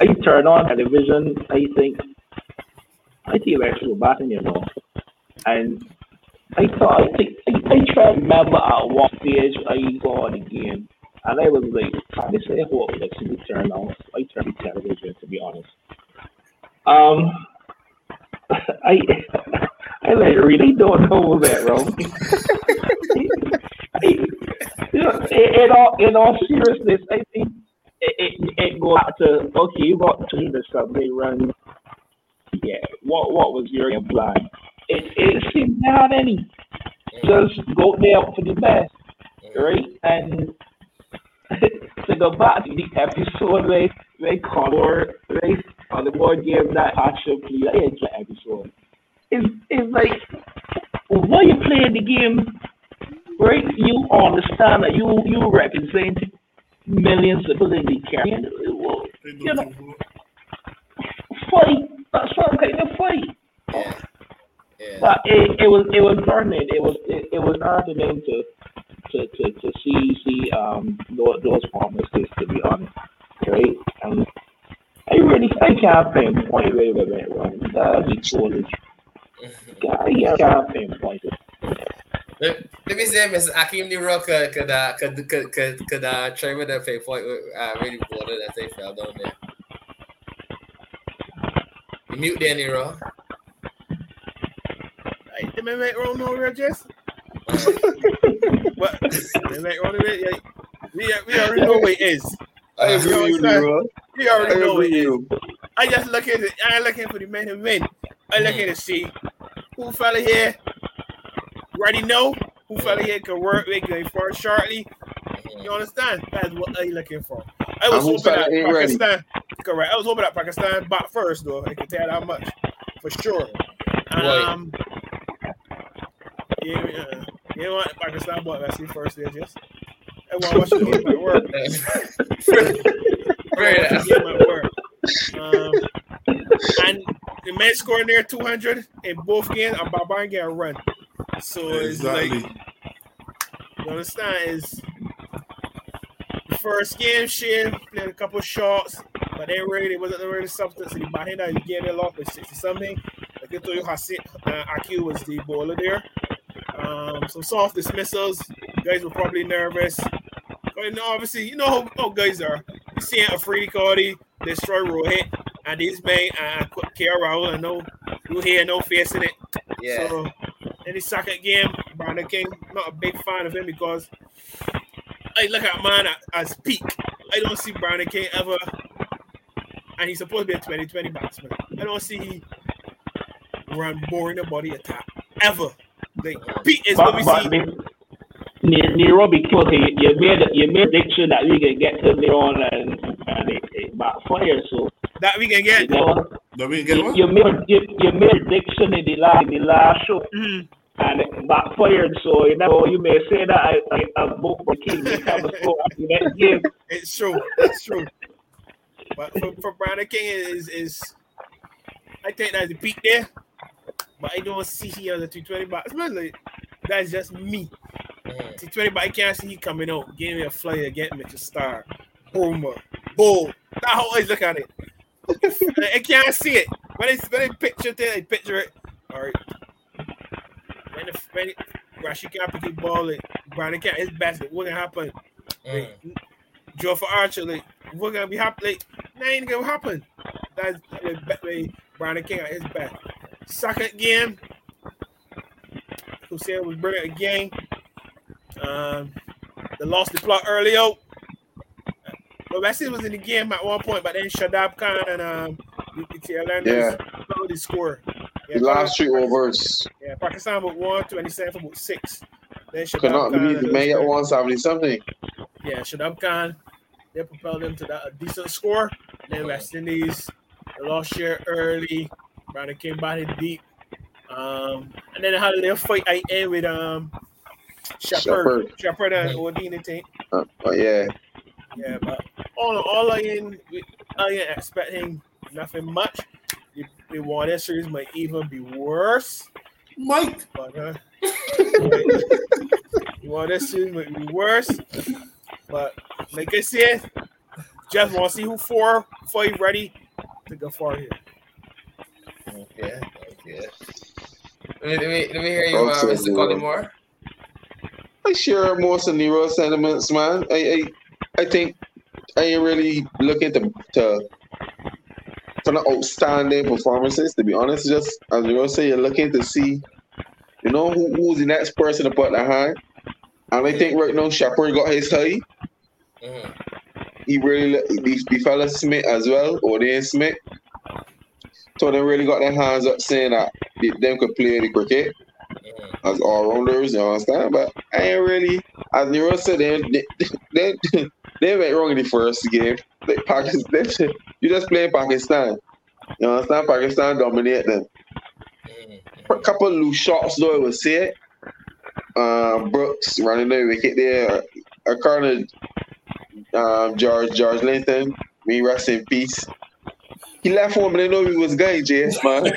I turn on television. I think I see actual batting, you know, and I thought I think I, I try to remember at what stage I saw the game, and I was like, I say what would actually turn on? I turned the television to be honest. Um, I I like really don't know that know, in, all in all seriousness, I think it, it, it goes back to okay, you got to the subway run. Yeah, what what was your plan? It it seemed not any. just go there for the best, right? And to go back to the episode where they color right on the board game that actually play it's the episode. It's it's like when you play the game, right? You understand that you you represent millions of people in the carrying. You know, fight. That's what I'm kind of fight. Yeah. Yeah. But it, it was it was burning. It was it, it was heartening to to, to, to see see um those, those promises to be honest, right? And I really I can't pinpoint where they went wrong. That'd be Let, let me say, Mr. Akim Nero could could uh, could could could, could uh, try with the pay point uh, really bloated as they fell down there. You mute there, Nero. Hey, did they make wrong no real Jess? What? They make wrong no yeah. We, we already know what it is. I agree with you, Leroy. We I already know what agree with you. I just look at it. I ain't looking for the men who win. I looking to see who fella here already know who fella here can work with going for shortly. You understand? That's what I looking for. I was And hoping that ain't ready? Pakistan. Correct. I was hoping that Pakistan back first though. I can tell that much for sure. Um. Yeah, uh, you know what? Pakistan bought Messi first there, just. I want to watch the game at work. Very Watch the game at work. Um, and the men scoring there 200 in both games, and Barbarian get a run. So it's Exactly. like, you understand, is first game, Shane played a couple shots, but they really it wasn't really substance in the end. You get it locked with 60 something. Like I told you, Hassan uh, Akeal was the bowler there. Um, some soft dismissals. Guys were probably nervous. And obviously, you know how, how guys are. You see Afridi Cardi destroy Rohit and these men and Kia Rahul. I know you hear no face in it. Yeah. So in the second game, Brandon King, not a big fan of him because I look at man as peak. I don't see Brandon King ever, and he's supposed to be a 2020 batsman. I don't see he run boring the body attack ever. Like peak is what But, we but see. Ne- Ne- Nairobi killed you, you made you made prediction that we can get to Leon and and it, it backfired. So That we can you get. know, No, we get you, one. you made you, you made prediction in the last in the last show Mhm. and it backfired. So you know you may say that I I, I vote for King to have a score after the next game. It's true. It's true. But for, for Brandon King is is I think that's the peak there. But I don't see he as a 220 batsman. Like, that's just me. Mhm. T20, but I can't see he coming out, Give me a flyer, get me to star. Boomer. Boom. That's how I look at it. I can't see it. When I, when I picture it, I picture it. All right. When, the, when it, Rashid can't pick the ball, like, Brandon can't, his best, like, what gonna happen? Like, Jofra Archer, like, what gonna be happen? Like, that ain't gonna happen. That's like, like, Brandon King at his best. Second game, Hosein was brilliant again. Um, they lost the plot early out. Well, Messi was in the game at one point, but then Shadab Khan and um, the, the tail enders Yeah. followed the score. Yeah, The last three overs Yeah, Pakistan with one, 27 for about six. Then Shadab not Khan believe the man at 170 something. yeah, Shadab Khan, they propelled them to that a decent score. Then West Indies, they lost share early. Brandon came back in deep. Um, and then they had a little fight I end with um Shepherd. Shepherd and Odin team. Uh, but yeah, Yeah, but all in all, I ain't, I ain't expecting nothing much. The, the one series might even be worse. Mike. But uh, the one series might be worse. But like I said, just want to see who four, five ready to go far here. Yeah. Yeah. Let me, let me, let me hear you, uh, Okay, Mr. yeah. Collymore. I share most of Nero's sentiments, man. I, I, I think I ain't really looking to to for the outstanding performances. To be honest, just as Nero say, you're looking to see, you know, who, who's the next person to put the hand. And I think right now Shepherd got his high. Mhm. He really these the fella Smith as well, or they Smith. So they really got their hands up saying that they, them could play the cricket. Mhm. as all rounders, you understand? But I ain't really, as Nero said, they, they, they, they went wrong in the first game. Pakistan, you just playing Pakistan. You understand? Pakistan dominate them. A couple loose shots though, I would say. Uh, Brooks running the wicket there. A corner, um, George George Linton. Me rest in peace. He left home and they know he was going, JS man.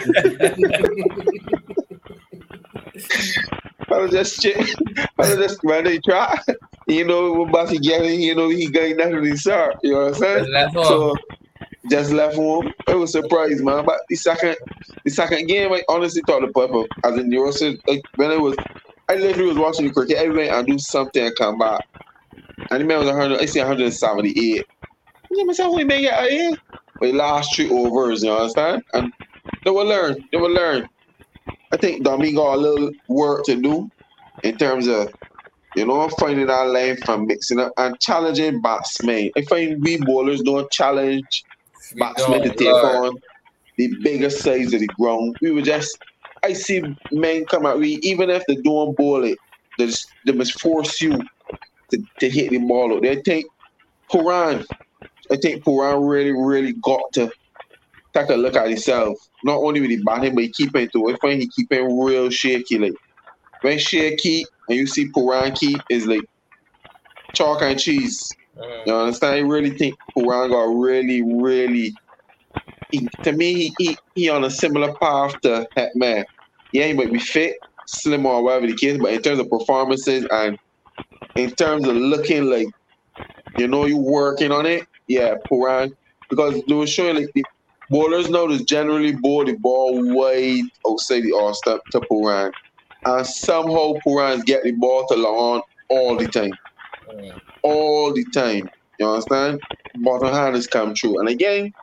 I was just check. I was just they try. You know, when Bossy getting, you know, he going naturally sir. You know what I'm saying? Home. So just left home. It was surprised, man. But the second the second game, I honestly thought the purple as in you said like when it was I literally was watching the cricket every night and do something and come back. And the man was 100, I see 178. I myself, we may get out here. But last three overs, you understand? And they will learn. They will learn. I think Dummy got a little work to do in terms of, you know, finding our lane from mixing up and challenging batsmen. I find we bowlers don't challenge We batsmen to don't, take Lord. on the bigger size of the ground. We were just, I see men come out, we even if they don't bowl it, they, just, they must force you to, to hit the ball out. They think Pooran, I think Pooran really, really got to take a look at himself. Not only with the batting, but he keeping too. I find he keeping real shaky. Like when shaky and you see Pooran keep is like chalk and cheese. Mm. You understand? I really think Pooran got really, really. He, to me, he, he he on a similar path to Hetmyer. Yeah, he might be fit, slim or whatever the case, but in terms of performances and in terms of looking like, you know, you working on it. Yeah, Pooran, because they were showing like the bowlers now just generally bowl the ball wide outside the off step to Pooran, and somehow Pooran's get the to Lawn all the time all the time. You understand? Bottom hand has come true. And again,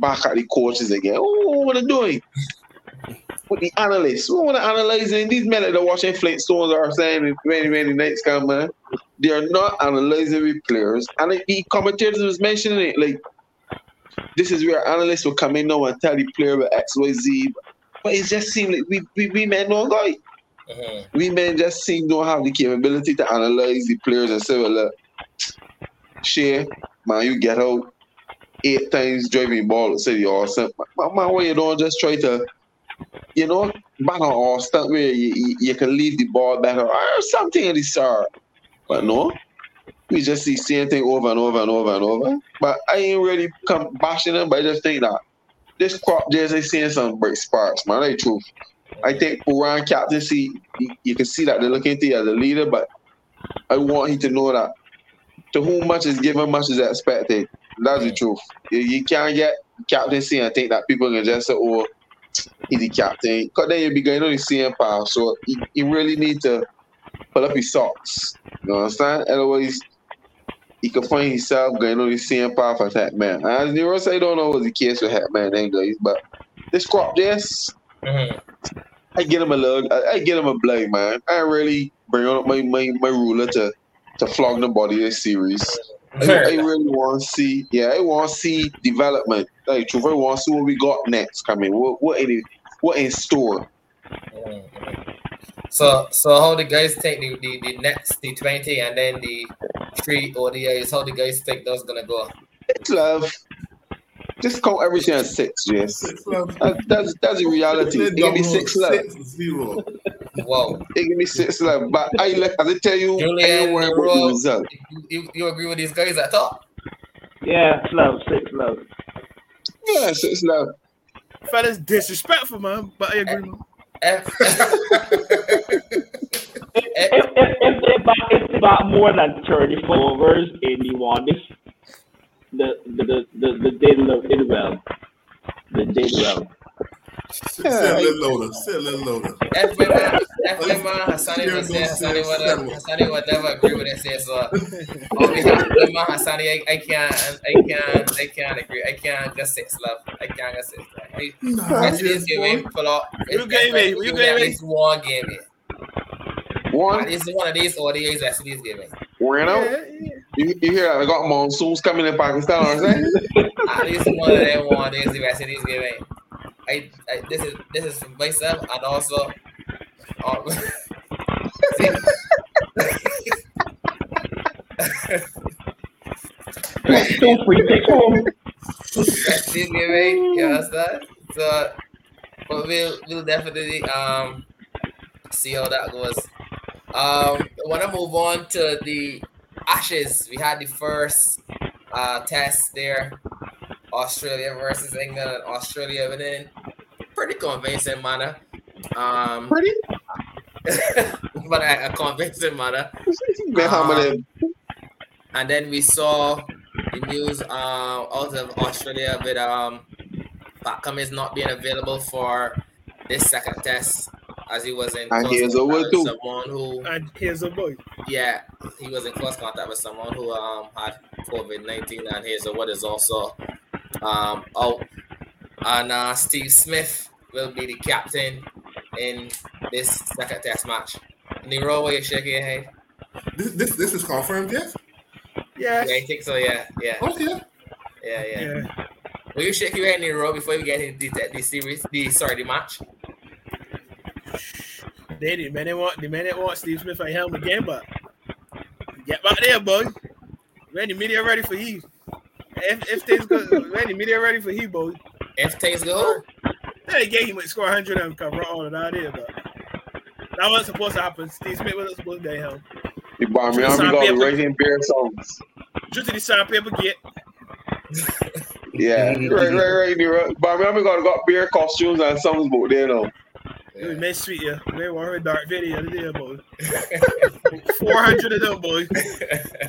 back at the coaches again. Oh, what are they doing? With the analysts. What to analyzing? These men that are watching Flintstones are saying in many, many nights come, man. They are not analyzing with players. And the commentators was mentioning it, like, this is where analysts will come in now and tell the player about XYZ. But it just seemed like we, we, we men don't go Mhm. we men just seem don't have the capability to analyze the players and say, well, look, share, man, you get out eight times driving ball, say you're awesome. Man, man, why you don't just try to, you know, bat on all stuff where you, you, you can leave the ball better or something in the sort. But no, we just see same thing over and over and over and over. But I ain't really come bashing them, but I just think that this crop jersey seeing some bright sparks, man. That's truth. I think Pooran captaincy, you, can see that they're looking at you as a leader, but I want him to know that to whom much is given, much is expected. That's the truth. You, can't get captaincy and think that people can just say, oh, he's the captain. Because then you'll be going on the same path. So you, you really need to pull up his socks. You understand? Otherwise, he can find himself going on the same path as Hetmyer. As Nero said, I don't know what's the case with Hetmyer anyways, but this crop just Mhm. I get him a little, I, I get him a blame, man. I really bring up my, my, my ruler to to flog the body this series. I, I really want to see, yeah, I want to see development. Like, truth, I want to see what we got next coming. What what in it, what in store? Mhm. So, so how the guys take the, the, the next the twenty and then the three ODIs? Uh, how the guys think that's gonna go? It's love. Just count everything as six, yes. Six love. That's that's the reality. It give me six love. Six zero. Wow, It give me six love. But I like as I tell you, I Julian ain't worried about the you, you, you agree with these guys at all? Yeah, it's love, six love. Yeah, six love. Fellas, disrespectful, man. But I agree, man. F- eh, eh. If, if, if they bat, if they bat more than 34 overs in the one, this, the, the, the, the, the did lo- did well. The did well. Sit a little lower. Sit a little lower. F my man, F my man, Hassani would say, Hassani would, Hassani would never agree with it. Say so. On behalf of my man, Hassani, I, I can't, I can't, I can't agree. I can't get six love. I can't get six love. I, Nah, Rest of this just game, boy. we pull out. You game it, you At game it. least one game here. One, At least one of these ODIs rest of this game. here. we're out. Yeah, yeah. You, you hear that? I got monsoons coming in Pakistan, or saying? At least one of them one is the rest of this game. here. I, I this is this is for myself and also Oh, Two free take home. That's it, yeah, mate. You understand? So, but we'll we'll definitely um see how that goes. Um, I want to move on to the Ashes. We had the first uh test there, Australia versus England, and Australia winning pretty convincing manner. Um, Pretty? but a, a convincing manner. Man, Um. And then we saw the news uh, out of Australia with um, Pat Cummins not being available for this second test, as he was in And close here's a contact word with too. someone who, And here's a boy. yeah, he was in close contact with someone who um, had COVID nineteen, and here's a word is also um, out. And uh, Steve Smith will be the captain in this second test match. Nero, why you shaking your head? This this this is confirmed, yes? Yes. Yeah, I think so. Yeah, yeah, Okay. yeah, yeah. Yeah. Will you shake your head in a row before we get into the, the series? The sorry, the match. They did, man. They want the man that want Steve Smith and helm again, but get back there, boy. Man, the media ready for you. If, if things go, man, the media ready for you, boy. If things go, They gave him a score 100 and cover all of that there, but that wasn't supposed to happen. Steve Smith wasn't supposed to get helm. The Barmy Just Army on got paper. right in bear songs. Just to the sandpaper get, Yeah, right, right, right. The Barmy Army got got bear costumes and songs, but they know. It was man sweet, yeah. They want her dark video the other boy. 400 of them, boy.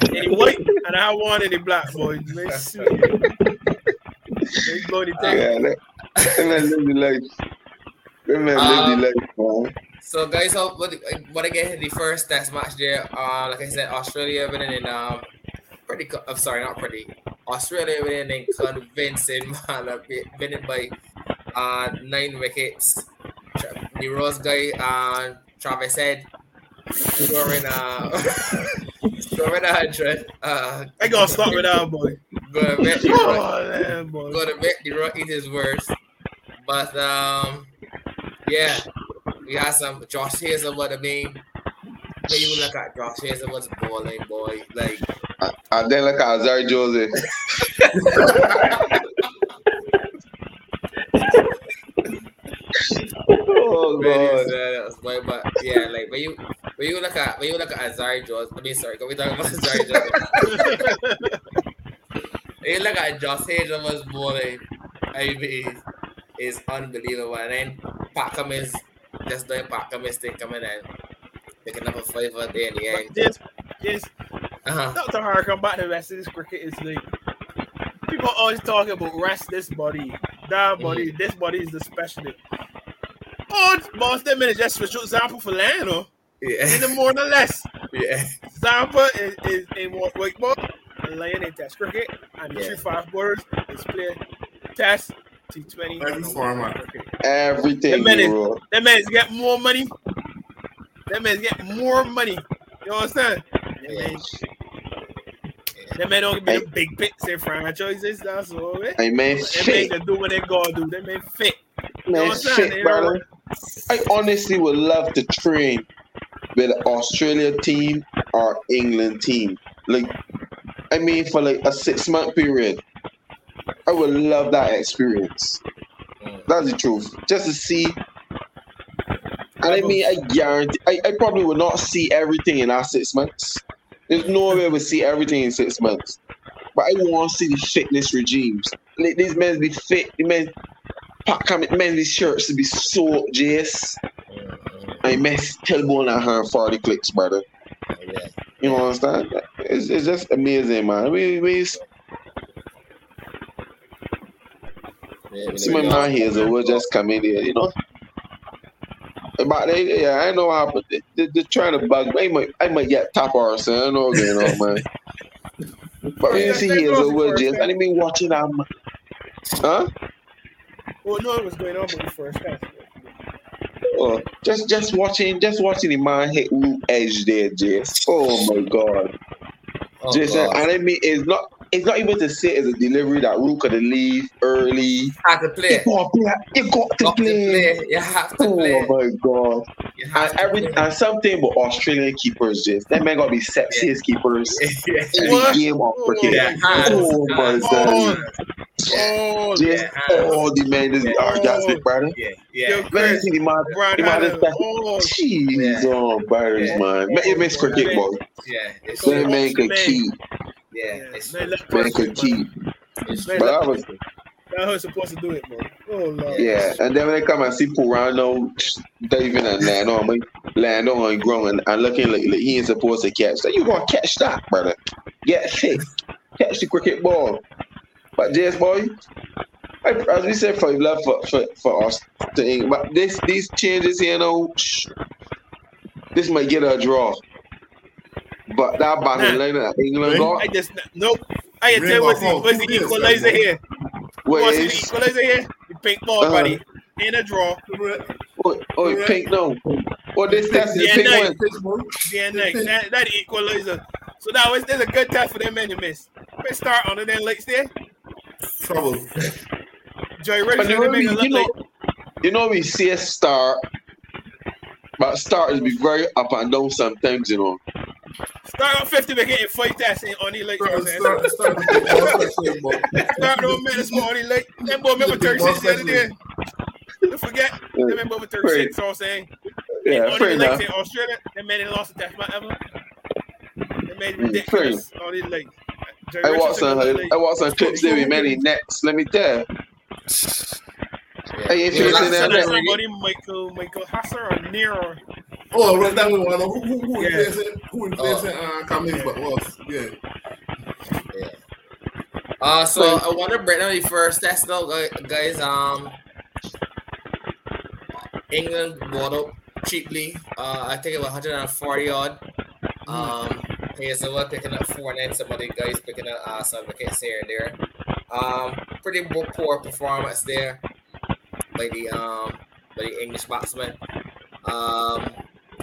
And he white, and I one in the black, boy. Man sweet. They blow the thing. Yeah, that, that man live the life. That man Um, live the life, man. so guys, so what what again? The first test match there. Uh, like I said, Australia winning in um pretty. co- I'm sorry, not pretty. Australia winning in convincing manner, winning by uh nine wickets. Tra- The Rose guy, uh, Travis Head, scoring uh scoring a hundred. Uh, I gotta stop with that, boy. gonna bet the Come Roy- on, man, boy. gonna bet the Roy eat his words. But um, yeah, we had some Josh Hazlewood. I mean, when you look at Josh Hazlewood's bowling, boy, like And then look at Zari Joseph. oh, very God. serious, boy. But yeah, like when you when you look at when you look at Alzarri Jones, I mean, sorry, can we talk about Alzarri Jones? when you look at Josh Hazlewood's bowling, I mean, is unbelievable. And then Pat Cummins just doing Pat Cummins thing coming in, picking up a five at the in the end. Yes, yes. Uh-huh. Not to harken back to the rest of this cricket is like people always talking about rest this body, that body, Mm-hmm. this body is the specialist. Boss, that minute just for example for Lano, Yeah, in the more than less. yeah, Zampa is, is in what wakeboard and Lyon in test cricket, and the Yeah. three five borders is play test T20. Every format. Everything, That man is- bro. That man's get more money. That man's get more money. You understand? That Yeah. man, that man don't be the big picks and franchises. That's all. Eh? I man, That man fit. can do what they gotta do. That man fit. Man, understand? fit, They brother. I honestly would love to train with Australia team or England team. Like, I mean, for like a six month period. I would love that experience. That's the truth. Just to see. And I mean, I guarantee, I, I probably would not see everything in that six months. There's no way we'll see everything in six months. But I want to see the fitness regimes. These men be fit. The men, pack come men, these shirts to be so Jace. I miss tailbone at her 40 clicks, brother. yeah. You know what I'm saying? It's, it's just amazing, man. We, we Yeah, see my man here, so we'll just coming here, you know. But they, yeah, I know how, but they, they, they're trying to bug me. I might, I might get top or something. I know what's know, man. But when you see here, so we'll just, I mean, watching them. Huh? Well, no, it was going on with the first test. Oh, just, just watching, just watching the man hit root edge there, Jace. Oh my God. Oh, Jason, God. and I mean, it's not it's not even to say it's a delivery that Rook could leave early. have to play. You got, to play. you got to Got to play. play. You have to Oh play. my god. You and every and something with Australian keepers just that man gonna be sexiest keepers yeah. in What? the game of oh, cricket. Yeah, Oh my god. Oh, Just Yeah, hands. all the man just Yeah. oh, brother. Yeah, Yo, yeah. Man, you Chris, see the man, Brian the man Allen. just Oh, Jeez, Yeah. oh, brothers, Yeah. man. Man, it makes cricket, boy. Yeah, it's So- That man could keep. yeah, yeah, it's man, look Man perfect, could man. keep. But I was, That's how it's supposed to do it, bro. Oh lord. yeah. And then when they come and see Purano diving and land on me, land on the ground and, and looking like, like he ain't supposed to catch that. You gonna catch that, brother? Get hit. Catch the cricket ball. But Jess boy, I, as we said, five left for, for, for us to England. But this these changes here, you know, shh, this might get a draw. But that battle line that England Right. got, I just nope. I can Ring tell what's the, off what's the equalizer here. where What's the equalizer here? The pink ball, Uh-huh. buddy. In a draw. oh, oh pink no. Oh, this test is the Yeah, pink no. one. Yeah, next. That, that equalizer. So that was there's a good test for them men to miss. Let's start on the then legs there. Trouble. Jhye But Richardson you know, make we, you know, you know, we see a star, but stars be very up and down sometimes, you know. start on 50 but getting five tests in on the legs. you know what I'm Start, start, start with the ball section, boy. Start on minutes more on the leg. That boy remember 36 the other day. Don't forget. They remember over 36, so I'm saying. Yeah, on fair the enough. in Australia, they made it lost a test match ever. They made it Mm, ridiculous on the leg. Jhye I watched Richardson some, on the leg. I watched some clips there with many nets. Let me tell. Hey, ain't you Yeah, seen that? That's somebody Michael Michael Neser or Nero. Oh, right that one. Who who who Yeah. replacing who replacing uh Cummins but was yeah. Yeah. Uh, so I want to break down the first test now, gu- guys. Um, England bought up cheaply. Uh, I think it was 140 odd. Um, Hazlewood picking up four, and then some of the guys picking up uh, some wickets here and there. Um, pretty poor performance there by the um by the English batsman. Um,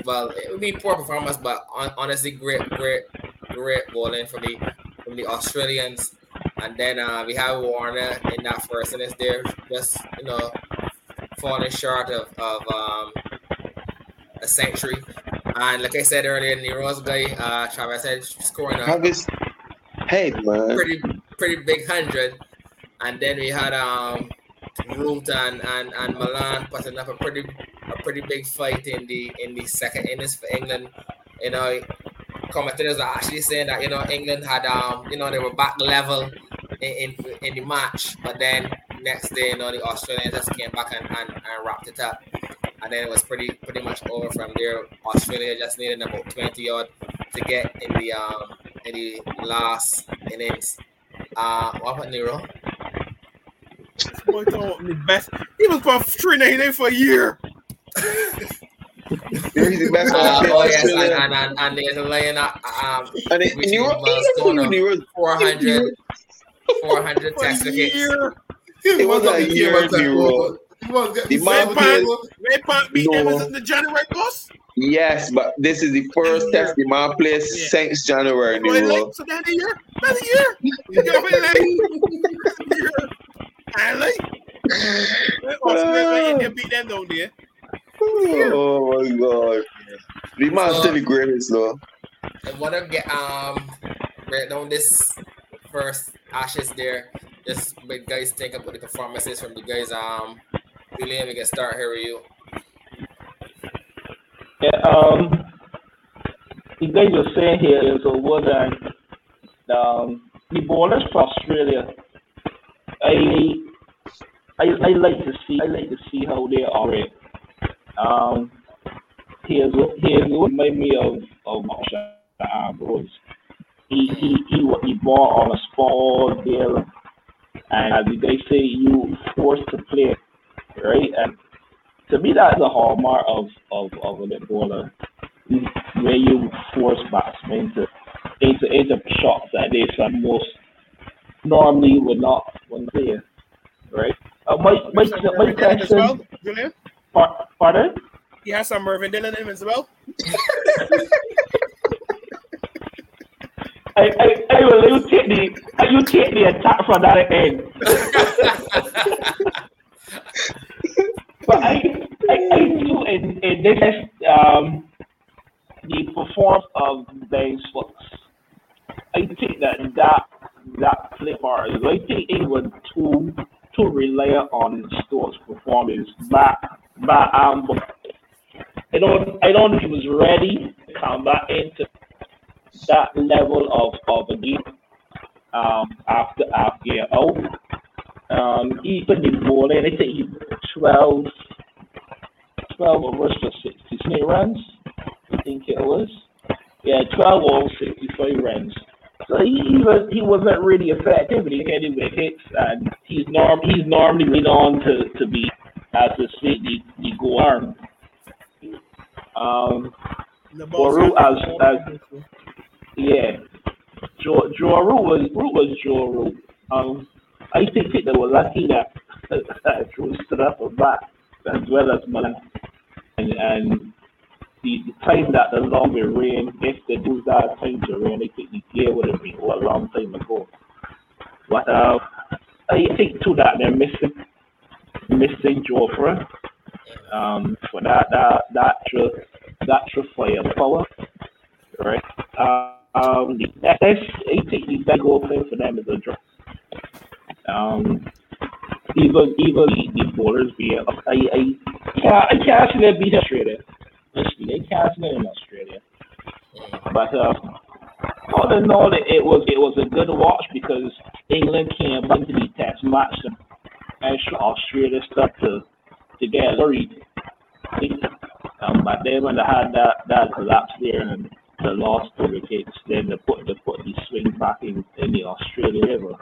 well, it would be poor performance, but on, honestly, great, great, great bowling from the from the Australians. And then uh, we have Warner in that first innings there, just you know, falling short of, of um, a century. And like I said earlier, Nero's guy, uh, Travis Head scoring a his head, man. pretty pretty big hundred. And then we had um Root and, and, and Malan putting up a pretty a pretty big fight in the in the second innings for England. You know, commentators are actually saying that you know England had um you know they were back level in in, in the match, but then next day you know the Australians just came back and, and, and wrapped it up. And then it was pretty pretty much over from there. Australia just needed about twenty odd to get in the um in the last innings. Uh, what about Nero? Boy, don't the best. He was for three ninety for a year. Yeah, he's the best Uh, oh yes, and, and, and, and there's a line uh, um And it, which and you is were, Barcelona. you were, 400 400 For test a wickets. year. It was a year, Nero. The man Red played- Pant, beat them No. in the January boss. Yes, but this is the first Yeah. test the man plays Yeah. since January, Boy, like, so that's a year. That's a year. You get off in the year. And like, Australia India beat them down there. Oh my god. The man still the greatest though. I want to get um break down this first ashes there. Just make guys think about the performances from the guys. Um, Julian, we can start here with you. Yeah, um, the guys were saying here is over that um, the bowlers for Australia. I, I I like to see I like to see how they operate. Um, here's what here's what remind me of of Marshall Ambrose. He he he wa- he ball on a small there, and as they say, you forced to play, right? And to me, that's a hallmark of of of a good bowler, where you force batsmen to into into shots that they most normally would not would play, right? Uh, my my my well, question, par- pardon? He has some Mervyn Dillon in him as well. I, I, I will you take the you take the attack from that end. But I, I, I do in, in this um the performance of Ben Stokes. I think that that that art is I think was too too rely on Stokes' performance but but um I don't I don't think he was ready to come back into that level of, of a game um after after year out. Um even the bowling, I think he 12 12 overs for 66 runs. I think it was. Yeah, 12 overs, 65 runs. So he, he was he wasn't really effective, he had wickets, and he's norm he's normally lead on to, to be as the sweet the, the go arm. Um, Boru as as yeah, Joe Joe Root was Root was Joe Root. Um, I think that they were lucky that that Drew stood up and back as well as Malan, and and the, the time that the longer rain, if they do that time to rain, I think the year would have been a long time ago. But uh, I think too that they're missing missing Jofra. Um, for that that that extra that extra firepower, right? Uh, um, the, I think the goal thing for them is a draw. Um, even even the, bowlers be I I can't I can't see them beat Australia. Honestly, they can't see them in Australia. But uh, all in all, it, was it was a good watch because England came into the test match and Australia stuff to to get worried. Um, but then when they had that that collapse there and the lost the wickets, then they put they put the swing back in, in the Australia River.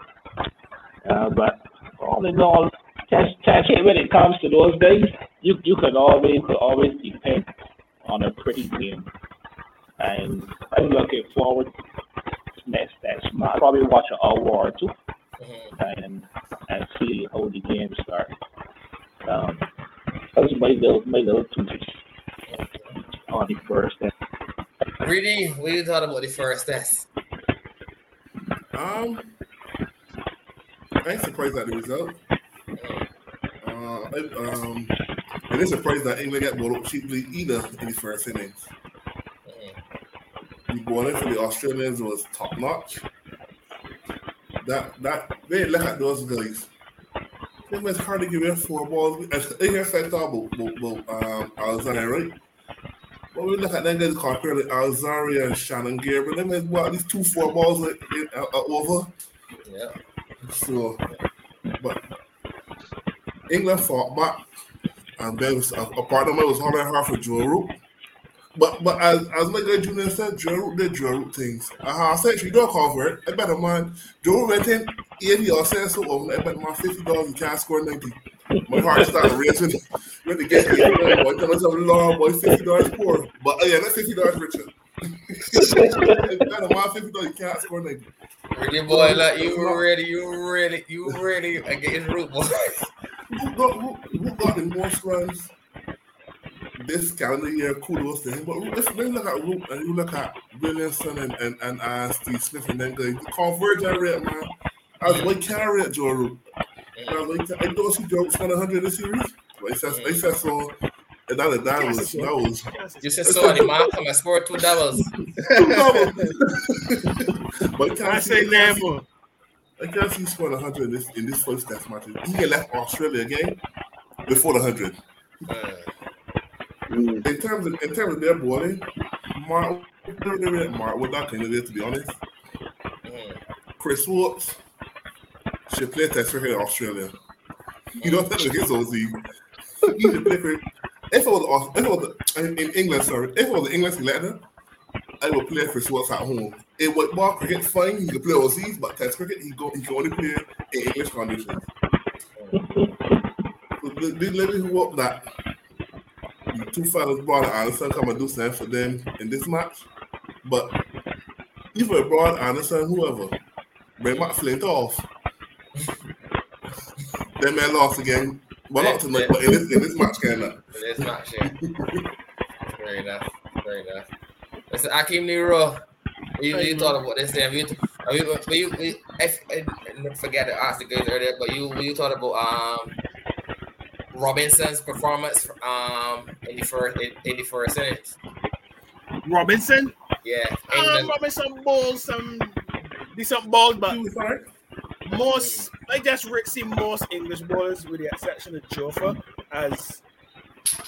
Uh, but all in all, test test when it comes to those days, you you can always could always depend on a pretty game. And I'm looking forward to next test. I'll probably watch an hour or two Mhm. and and see how the game starts. Um, that's my little my little two cents on the first. And Really, what do you thought about the first test? Um, I ain't surprised at the result. Uh, I, um, I ain't surprised that England got bowled up cheaply either in the first innings. The bowling for the Australians was top notch. That that they look at those guys. It was hard to give them four balls. I hear I thought about, about, about um, Alexander, right? But we look at them guys compared to Alzarri and Shannon Gabriel. Them guys bought these two four balls in, in, uh, over. Yeah. So, but England fought back, and then was, a, a part of it was hard and hard for Joe Root. But but as as my guy Junior said, Joe Root did Joe Root things. I said you don't cover it. I better man Joe Root went eighty or so over. I bet man fifty dollars you can't score ninety. My heart started racing when they get the boy. Tell us how long boy fifty dollars poor. But uh, yeah, that's fifty dollars richer. I better man fifty you. Really, you really, you really, you really against root boy. who got, who, who got the most runs this calendar year? Kudos to him. But if you look at Root and you look at Williamson and, and, and uh, Steve Smith and then the conversion rate, man, I was like, can't rate Joe Root. I like, don't see Joe Root spend 100 this series. But I said, I said so. And that, that was, You said so, the man come and score two doubles. but can't I say see- Lambo. I can't see scoring 100 in this, in this first test match. He get left Australia game before the 100. Mm. Mm. in terms of in terms of their bowling, Mark, Mark would not kind of there to be honest. Mm. Chris Watts should play Test cricket in Australia. You don't think against OZ. He should play cricket. If it was if it was in England, sorry, if it was the England selector, I would play Chris Watts at home. It would ball cricket fine. He could play overseas, but Test cricket he go he can only play in English conditions. The, the lady who hope that two fellas brought Anderson come and do something for them in this match. But either Broad Anderson, whoever, bring Matt Flint off. Them man lost again. Well, not tonight, but in this, in this match, kind of. For this match, yeah. Fair enough. Fair enough. Listen, Akeem Nero, you, you thought about this thing? You, are you, you, were you, I, I, I forget to ask the guys earlier, but you, you thought about um Robinson's performance um in the first in, in the first innings. Robinson. Yeah, Um, Robinson balls some decent balls, but He was all right. most I just re- see most English bowlers, with the exception of Jofra, as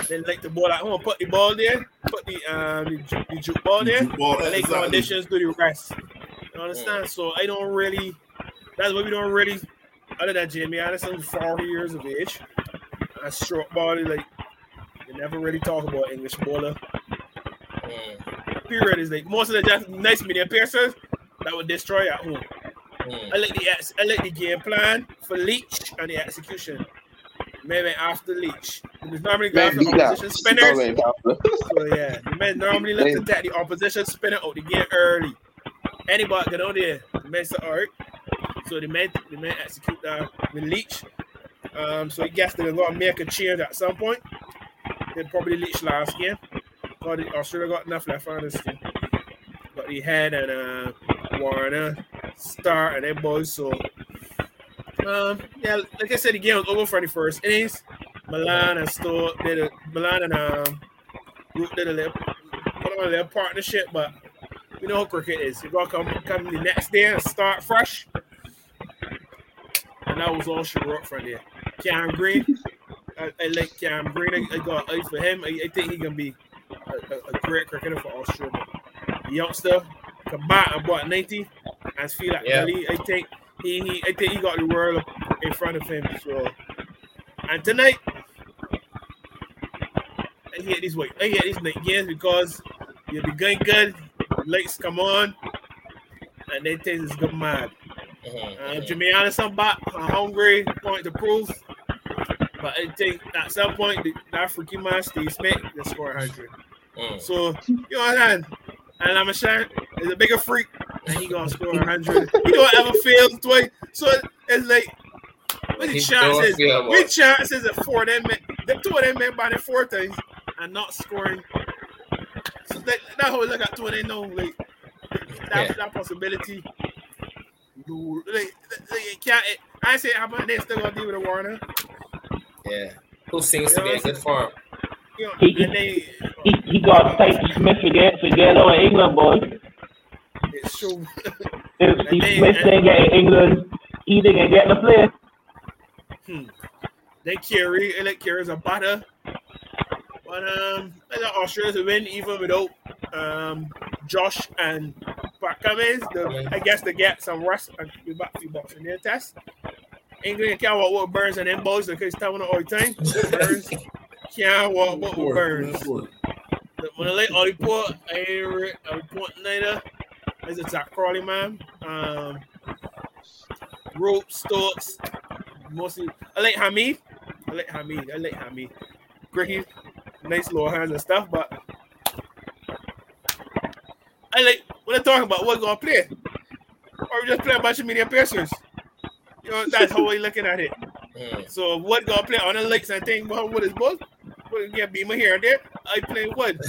they like the ball at home. Put the ball there, put the um the, ju- the juke ball there, Ball, and they exactly. conditions do the rest. You understand? So I don't really. That's why we don't really. Other than Jamie Anderson, four years of age, a short body like they never really talk about English bowler. Mm, Period is like most of the just nice media piercers that would destroy at home. mm, I like the ex- I like the game plan for Leach and the execution. Maybe after Leach. Because normally Man, after beat that. opposition spinners. So yeah, the men normally look to attack the opposition spinner out the game early. Anybody get on there, the alright. So the men the men execute that with Leach. Um, so he guess they're gonna make a change at some point. They probably Leach last game. The, Australia got enough left on this team. Got the head and uh Warner, Star and them boys. So um yeah, like I said, the game was over for the first innings. Malan and Stowe did a Malan and um did a little put on a little partnership, but you know how cricket is. You gotta come come the next day and start fresh. And that was all she wrote from there. Cam Green. I, I like Cam Green. I, I got eye for him. I, I think he can be a, a, a great cricketer for Australia. The youngster and bought 90 and feel like Yeah. really, I think he, he I think he got the world in front of him. So and tonight I hate these wait, I hate these night games because you'll be going good, lights come on, and then things is go mad. Uh. Jimmy Anderson back, uh, hungry, point to prove. But I think at some point the, that freaky man Steve Smith will score 100. Mm. So you know what I'm saying? And I'm a shine is a bigger freak, and he gonna score 100. He don't ever fail twice. So it's like, what the He chances? don't feel What chances of four of them men, the two of them men by the four times and not scoring? So that, that whole look at two and they know like that, Yeah. that possibility. You like, like, can't. It, I say how about they still gonna deal with a Warner? Yeah. Who seems to be in good form? You know, He- and they He, he got tight Smith forget forget our England boy. It's true. If And Steve they- Smith didn't get England, he didn't get the play. They carry, I like carries a batter. But um, I like Australia win even without um Josh and Pat Cummins. The, I guess they get some rest and be back few bucks in their test. England can't walk with Burns and them boys because telling all the time. Burns can't walk with Burns. When I like all the port, I ain't re- I report neither. As a Zak Crawley man. Um, rope Stokes. Mostly, I like Hameed. I like Hameed. I like Hameed. Great, nice little hands and stuff, but I like when I'm talking about what gonna play. Or we just play a bunch of medium piercers. You know, that's how we looking at it. Mm. So what gonna play on the lakes and think well, what is both? What get beamer here and there? I play Wood.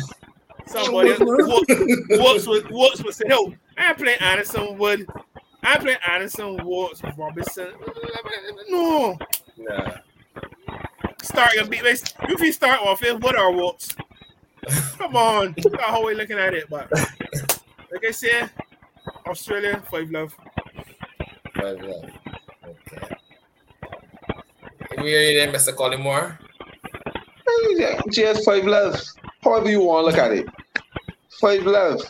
Somebody else Woods with Woods with said, "Oh, I play Anderson Wood. I play Anderson Woods Robinson. No, Nah. start your beat. If you start off it, what are Woods? Come on, that's how we looking at it. But like I said, Australia five love. Five love. Okay. We hear you there, Mr. Collymore. Yeah, Just five love. However you want to look at it. Five love.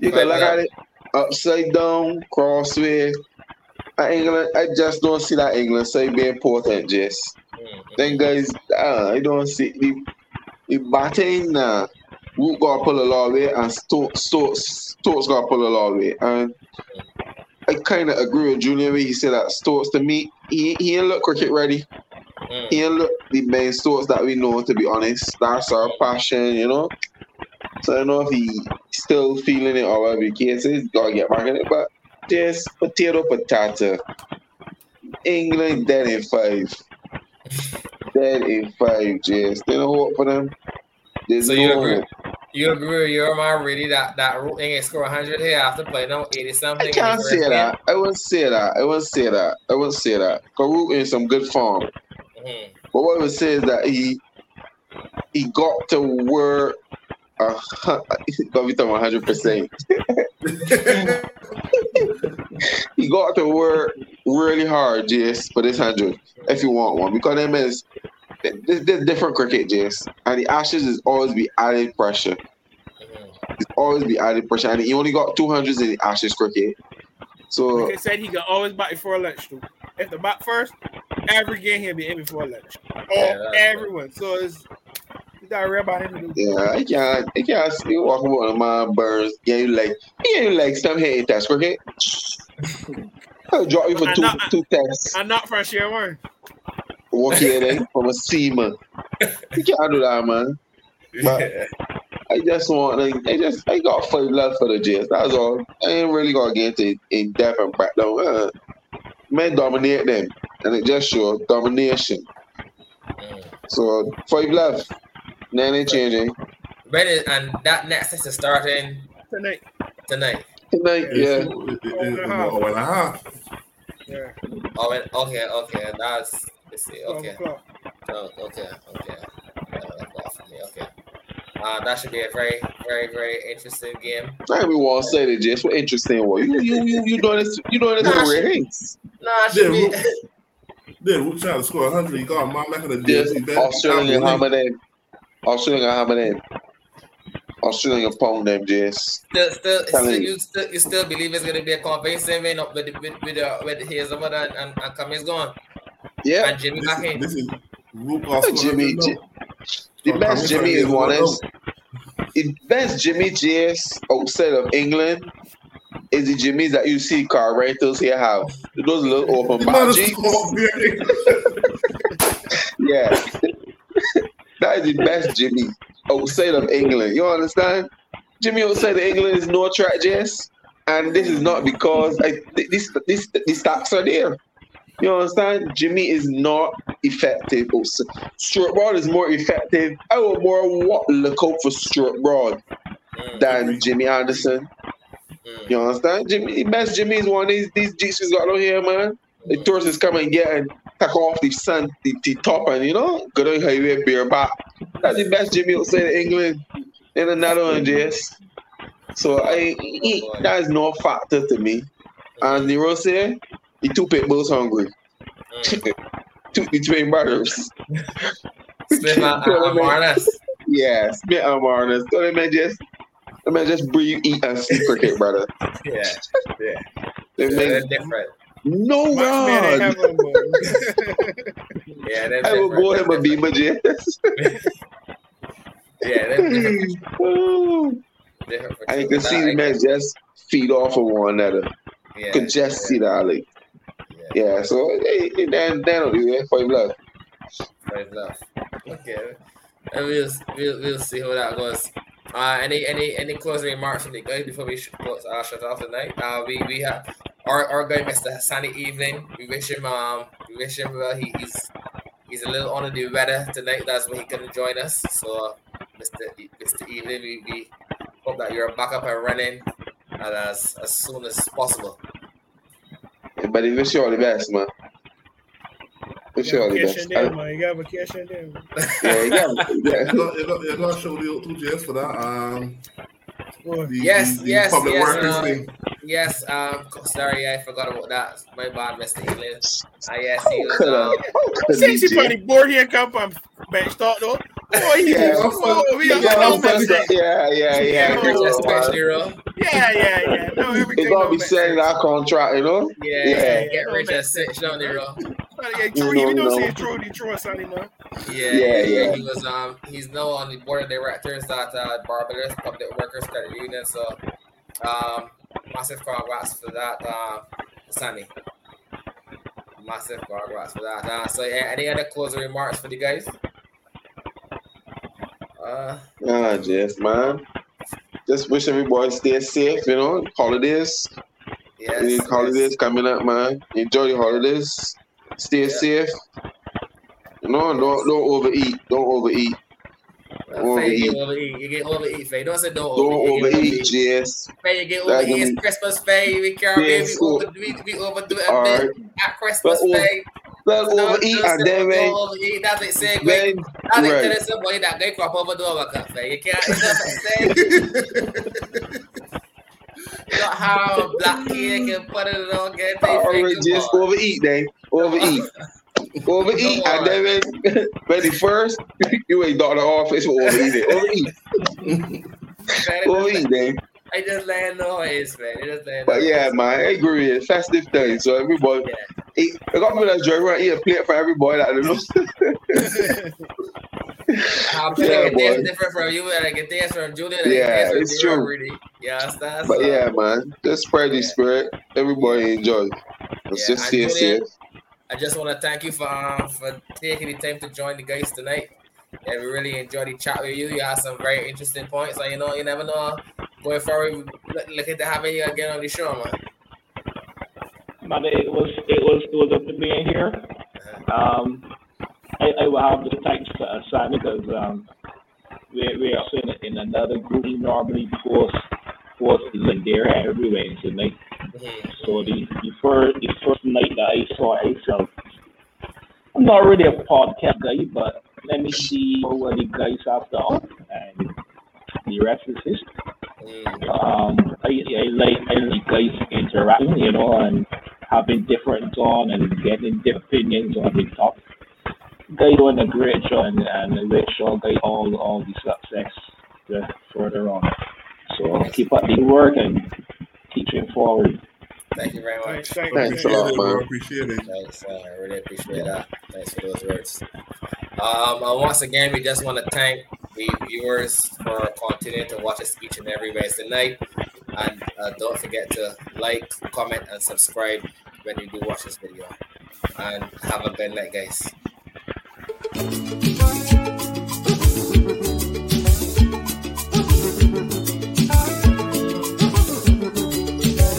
You can look love. at it upside down, crossway. Uh, England, I just don't see that England side being important, Jess. Mm. Then guys, uh, I don't see the the batting uh Root got pull a lot way and Stokes Stokes Stokes got pull a lot way. And I kinda agree with Julian when he said that Stokes to me, he he ain't look cricket ready. He ain't look the main Stokes that we know to be honest. That's our passion, you know. So I don't know if he still feeling it or whatever the case is, gotta get back in it. But just potato potato. England dead in five. Dead in five, just they don't hope for them. There's So no you agree? You agree with your man really that that Root ain't score 100 here after playing now 80 something? I can't say that. I wouldn't say that. I wouldn't say that. I wouldn't say that. Karuk in some good form. But what I would say is that he he got to work. Uh, got me talking hundred percent. He got to work really hard, Jace, for this hundred if you want one because them is this, this different cricket, Jace, and the Ashes is always be added pressure. Mhm. It's always be added pressure, and he only got two hundreds in the Ashes cricket. So Like I said, he can always bat before lunch too. If the bat first, every game he'll be in before lunch. All Yeah, that's everyone. So it's you gotta worry about him. yeah, I can't, I can't still you walking about a man Burns. Yeah, you like, yeah, you like some hitting test cricket. I'll drop you for I'm two not- two tests. I'm not from Sherwin. Walk here then from a seaman. You can't do that, man. But- I just want, like, I just, I got five love for the Jets. That's all. I ain't really gonna get into in depth and breakdown. Uh, man, dominate them, and it just shows domination. Mhm. So five love. Then ain't changing Ready, and that next is starting Tonight. tonight. tonight. Yeah. Oh, and a half. Yeah. Oh, and- okay, okay, that's let's see. Okay, oh, okay, okay. Uh, that's off for me, okay. Uh, that should be a very, very, very interesting game. I we want to say that just what interesting one. You you you you doing this you doing this for ratings. No, it should be. Yeah, Then we're trying to score 100. You got my back in the Just DSC. Australian Hamadan. Australian Hamadan. Australian pound them just. Still, still, Telling still, you. you still, you still believe it's gonna be a convincing win up with with with uh, with Hazlewood and and, and Cummins gone Yeah. and Jimmy This back is, in. this is Rook off Jimmy, scoring, The best Jimmy is one is the best Jimmy JS outside of England is the Jimmys that you see car rentals here have. Those little open The bar man is jeans. Yeah. that is the best Jimmy outside of England. You understand? Jimmy outside of England is no track Jess. And this is not because I this this these stats are there. You understand? Jimmy is not effective. Oh, s- Stuart Broad is more effective. I would more wa- look out for Stuart Broad Mm, than Jimmy Anderson. You understand? Jimmy, best Jimmy is one of these these Jeeps we got out here, man. The tourists come and get and take off the sun, the, the top, and you know, go down highway beer back. That's the best Jimmy outside of England in another one, Jess. So I that is no factor to me. And Nero say the two pit bulls hungry. Mm. two the twin brothers. Smith and, Marnus. Yes, me and Marnus. So they just they may just breathe, eat, and sleep cricket, brother. Yeah, They yeah, may they're different. no Much man ain't run. have one, boy. Yeah, they're I will different. go him a beamer, Jess. Yeah, they're different. Different I sure. can see the man just feed off of one another. Uh, yeah, Could just see that, like, yeah, yeah. So hey, hey, then then do it for love. Right enough. Okay, and we'll, we'll we'll see how that goes. Uh, any any any closing remarks from the guys before we sh- close, uh, shut off tonight? Uh, we we have our our guy Mr. Hassani Evening. We wish him um we wish him well. He, he's he's a little under the weather tonight. That's why he couldn't join us. So, uh, Mr. Mr. Evening, we, we hope that you're back up and running and as as soon as possible. But we wish you all the best, man. Wish you all the Vacation best. there, And- man. You got vacation there. man. Yeah, you got, You yeah. got, you got, you got to show the two Jets for that. Um, the, Yes, the, the yes, public yes, workers uh, thing. Yes, um, sorry, I forgot about that. My bad, Mr. Evening. Ah, yes, he was, Could um, have. Since you probably bored here, come from bench start though. Boy, he Yeah, oh, we Yeah, got no I'm first- message. yeah, yeah, yeah. Yeah, Good Just one, man. especially real. Yeah, yeah, yeah. No, They gonna be message. signing our contract, you know. Yeah, Yeah. get rich as cinch, don't they, real? Yeah, true. We don't no. see it true. Detroit, Sonny. Yeah, Yeah, yeah, yeah. He was um he's now on the board of directors at uh, Barbados Public Workers Credit Union. So um massive congrats for that, uh Sunny. Massive congrats for that. Uh, so yeah, any other closing remarks for the guys? Uh Ah, Jeff, man. Just wish everybody stay safe, you know. Holidays, yes, yes. holidays coming up, man. Enjoy your holidays. Stay Yeah. safe. You know, don't don't overeat. Don't overeat. Uh, Faye, you get overeat. You get overeat, Faye. Don't say don't, Don't overeat. Get overeat, Jess. Faye, you get overeat. It's Christmas, Faye. We can't Yeah, be so- we, we overdo it a bit right. at Christmas, oh, Faye. Well, overeat and then man, overeat. That's it. Say, man, I think right. there is somebody that they crop over the overcut. man. You can't. You know what I'm saying? You don't have black cake and put it on. Get Alright, just overeat, then overeat. Overeat, and then when, when the first, you ain't the office for overeating. Overeat, overeat, then. I just let noise, man. I just let But yeah, man, I agree. It's festive day, so everybody, Yeah. eat, I got me that joy right here, plate for everybody. That know. I'm Yeah, telling you, boy. it's different from you, and I get this from Julian. Yeah, from it's true. already. Yeah, that's But yeah, man, just spread the Yeah. spirit. Everybody enjoy. Let's Yeah, just Julian, safe. I just want to thank you for um, for taking the time to join the guys tonight. And we really enjoyed the chat with you. You had some very interesting points. And you know, you never know going forward. Looking to having you again on the show, man. Man, it was it was it was up to being here. Um, I, I will have to thank uh, Simon because um, we we are in, in another group. Normally posts posts like there every Wednesday night. Mhm. So the, the first the first night that I saw myself, I'm not really a podcast guy, but let me see what the guys have done, and the rest is history. Um, I, I like I like guys interacting, you know, and having different on and getting different opinions on the topic. Guy doing a great job, and, and wish all guy all all the success further on. So keep up the work and keep it forward. Thank you very much. Thank- Thanks a lot, man. Appreciate it. Thanks, uh, I really appreciate that. Thanks for those words. Um, and once again, we just want to thank the viewers for continuing to watch us each and every Wednesday night. And uh, don't forget to like, comment, and subscribe when you do watch this video. And have a good night, guys.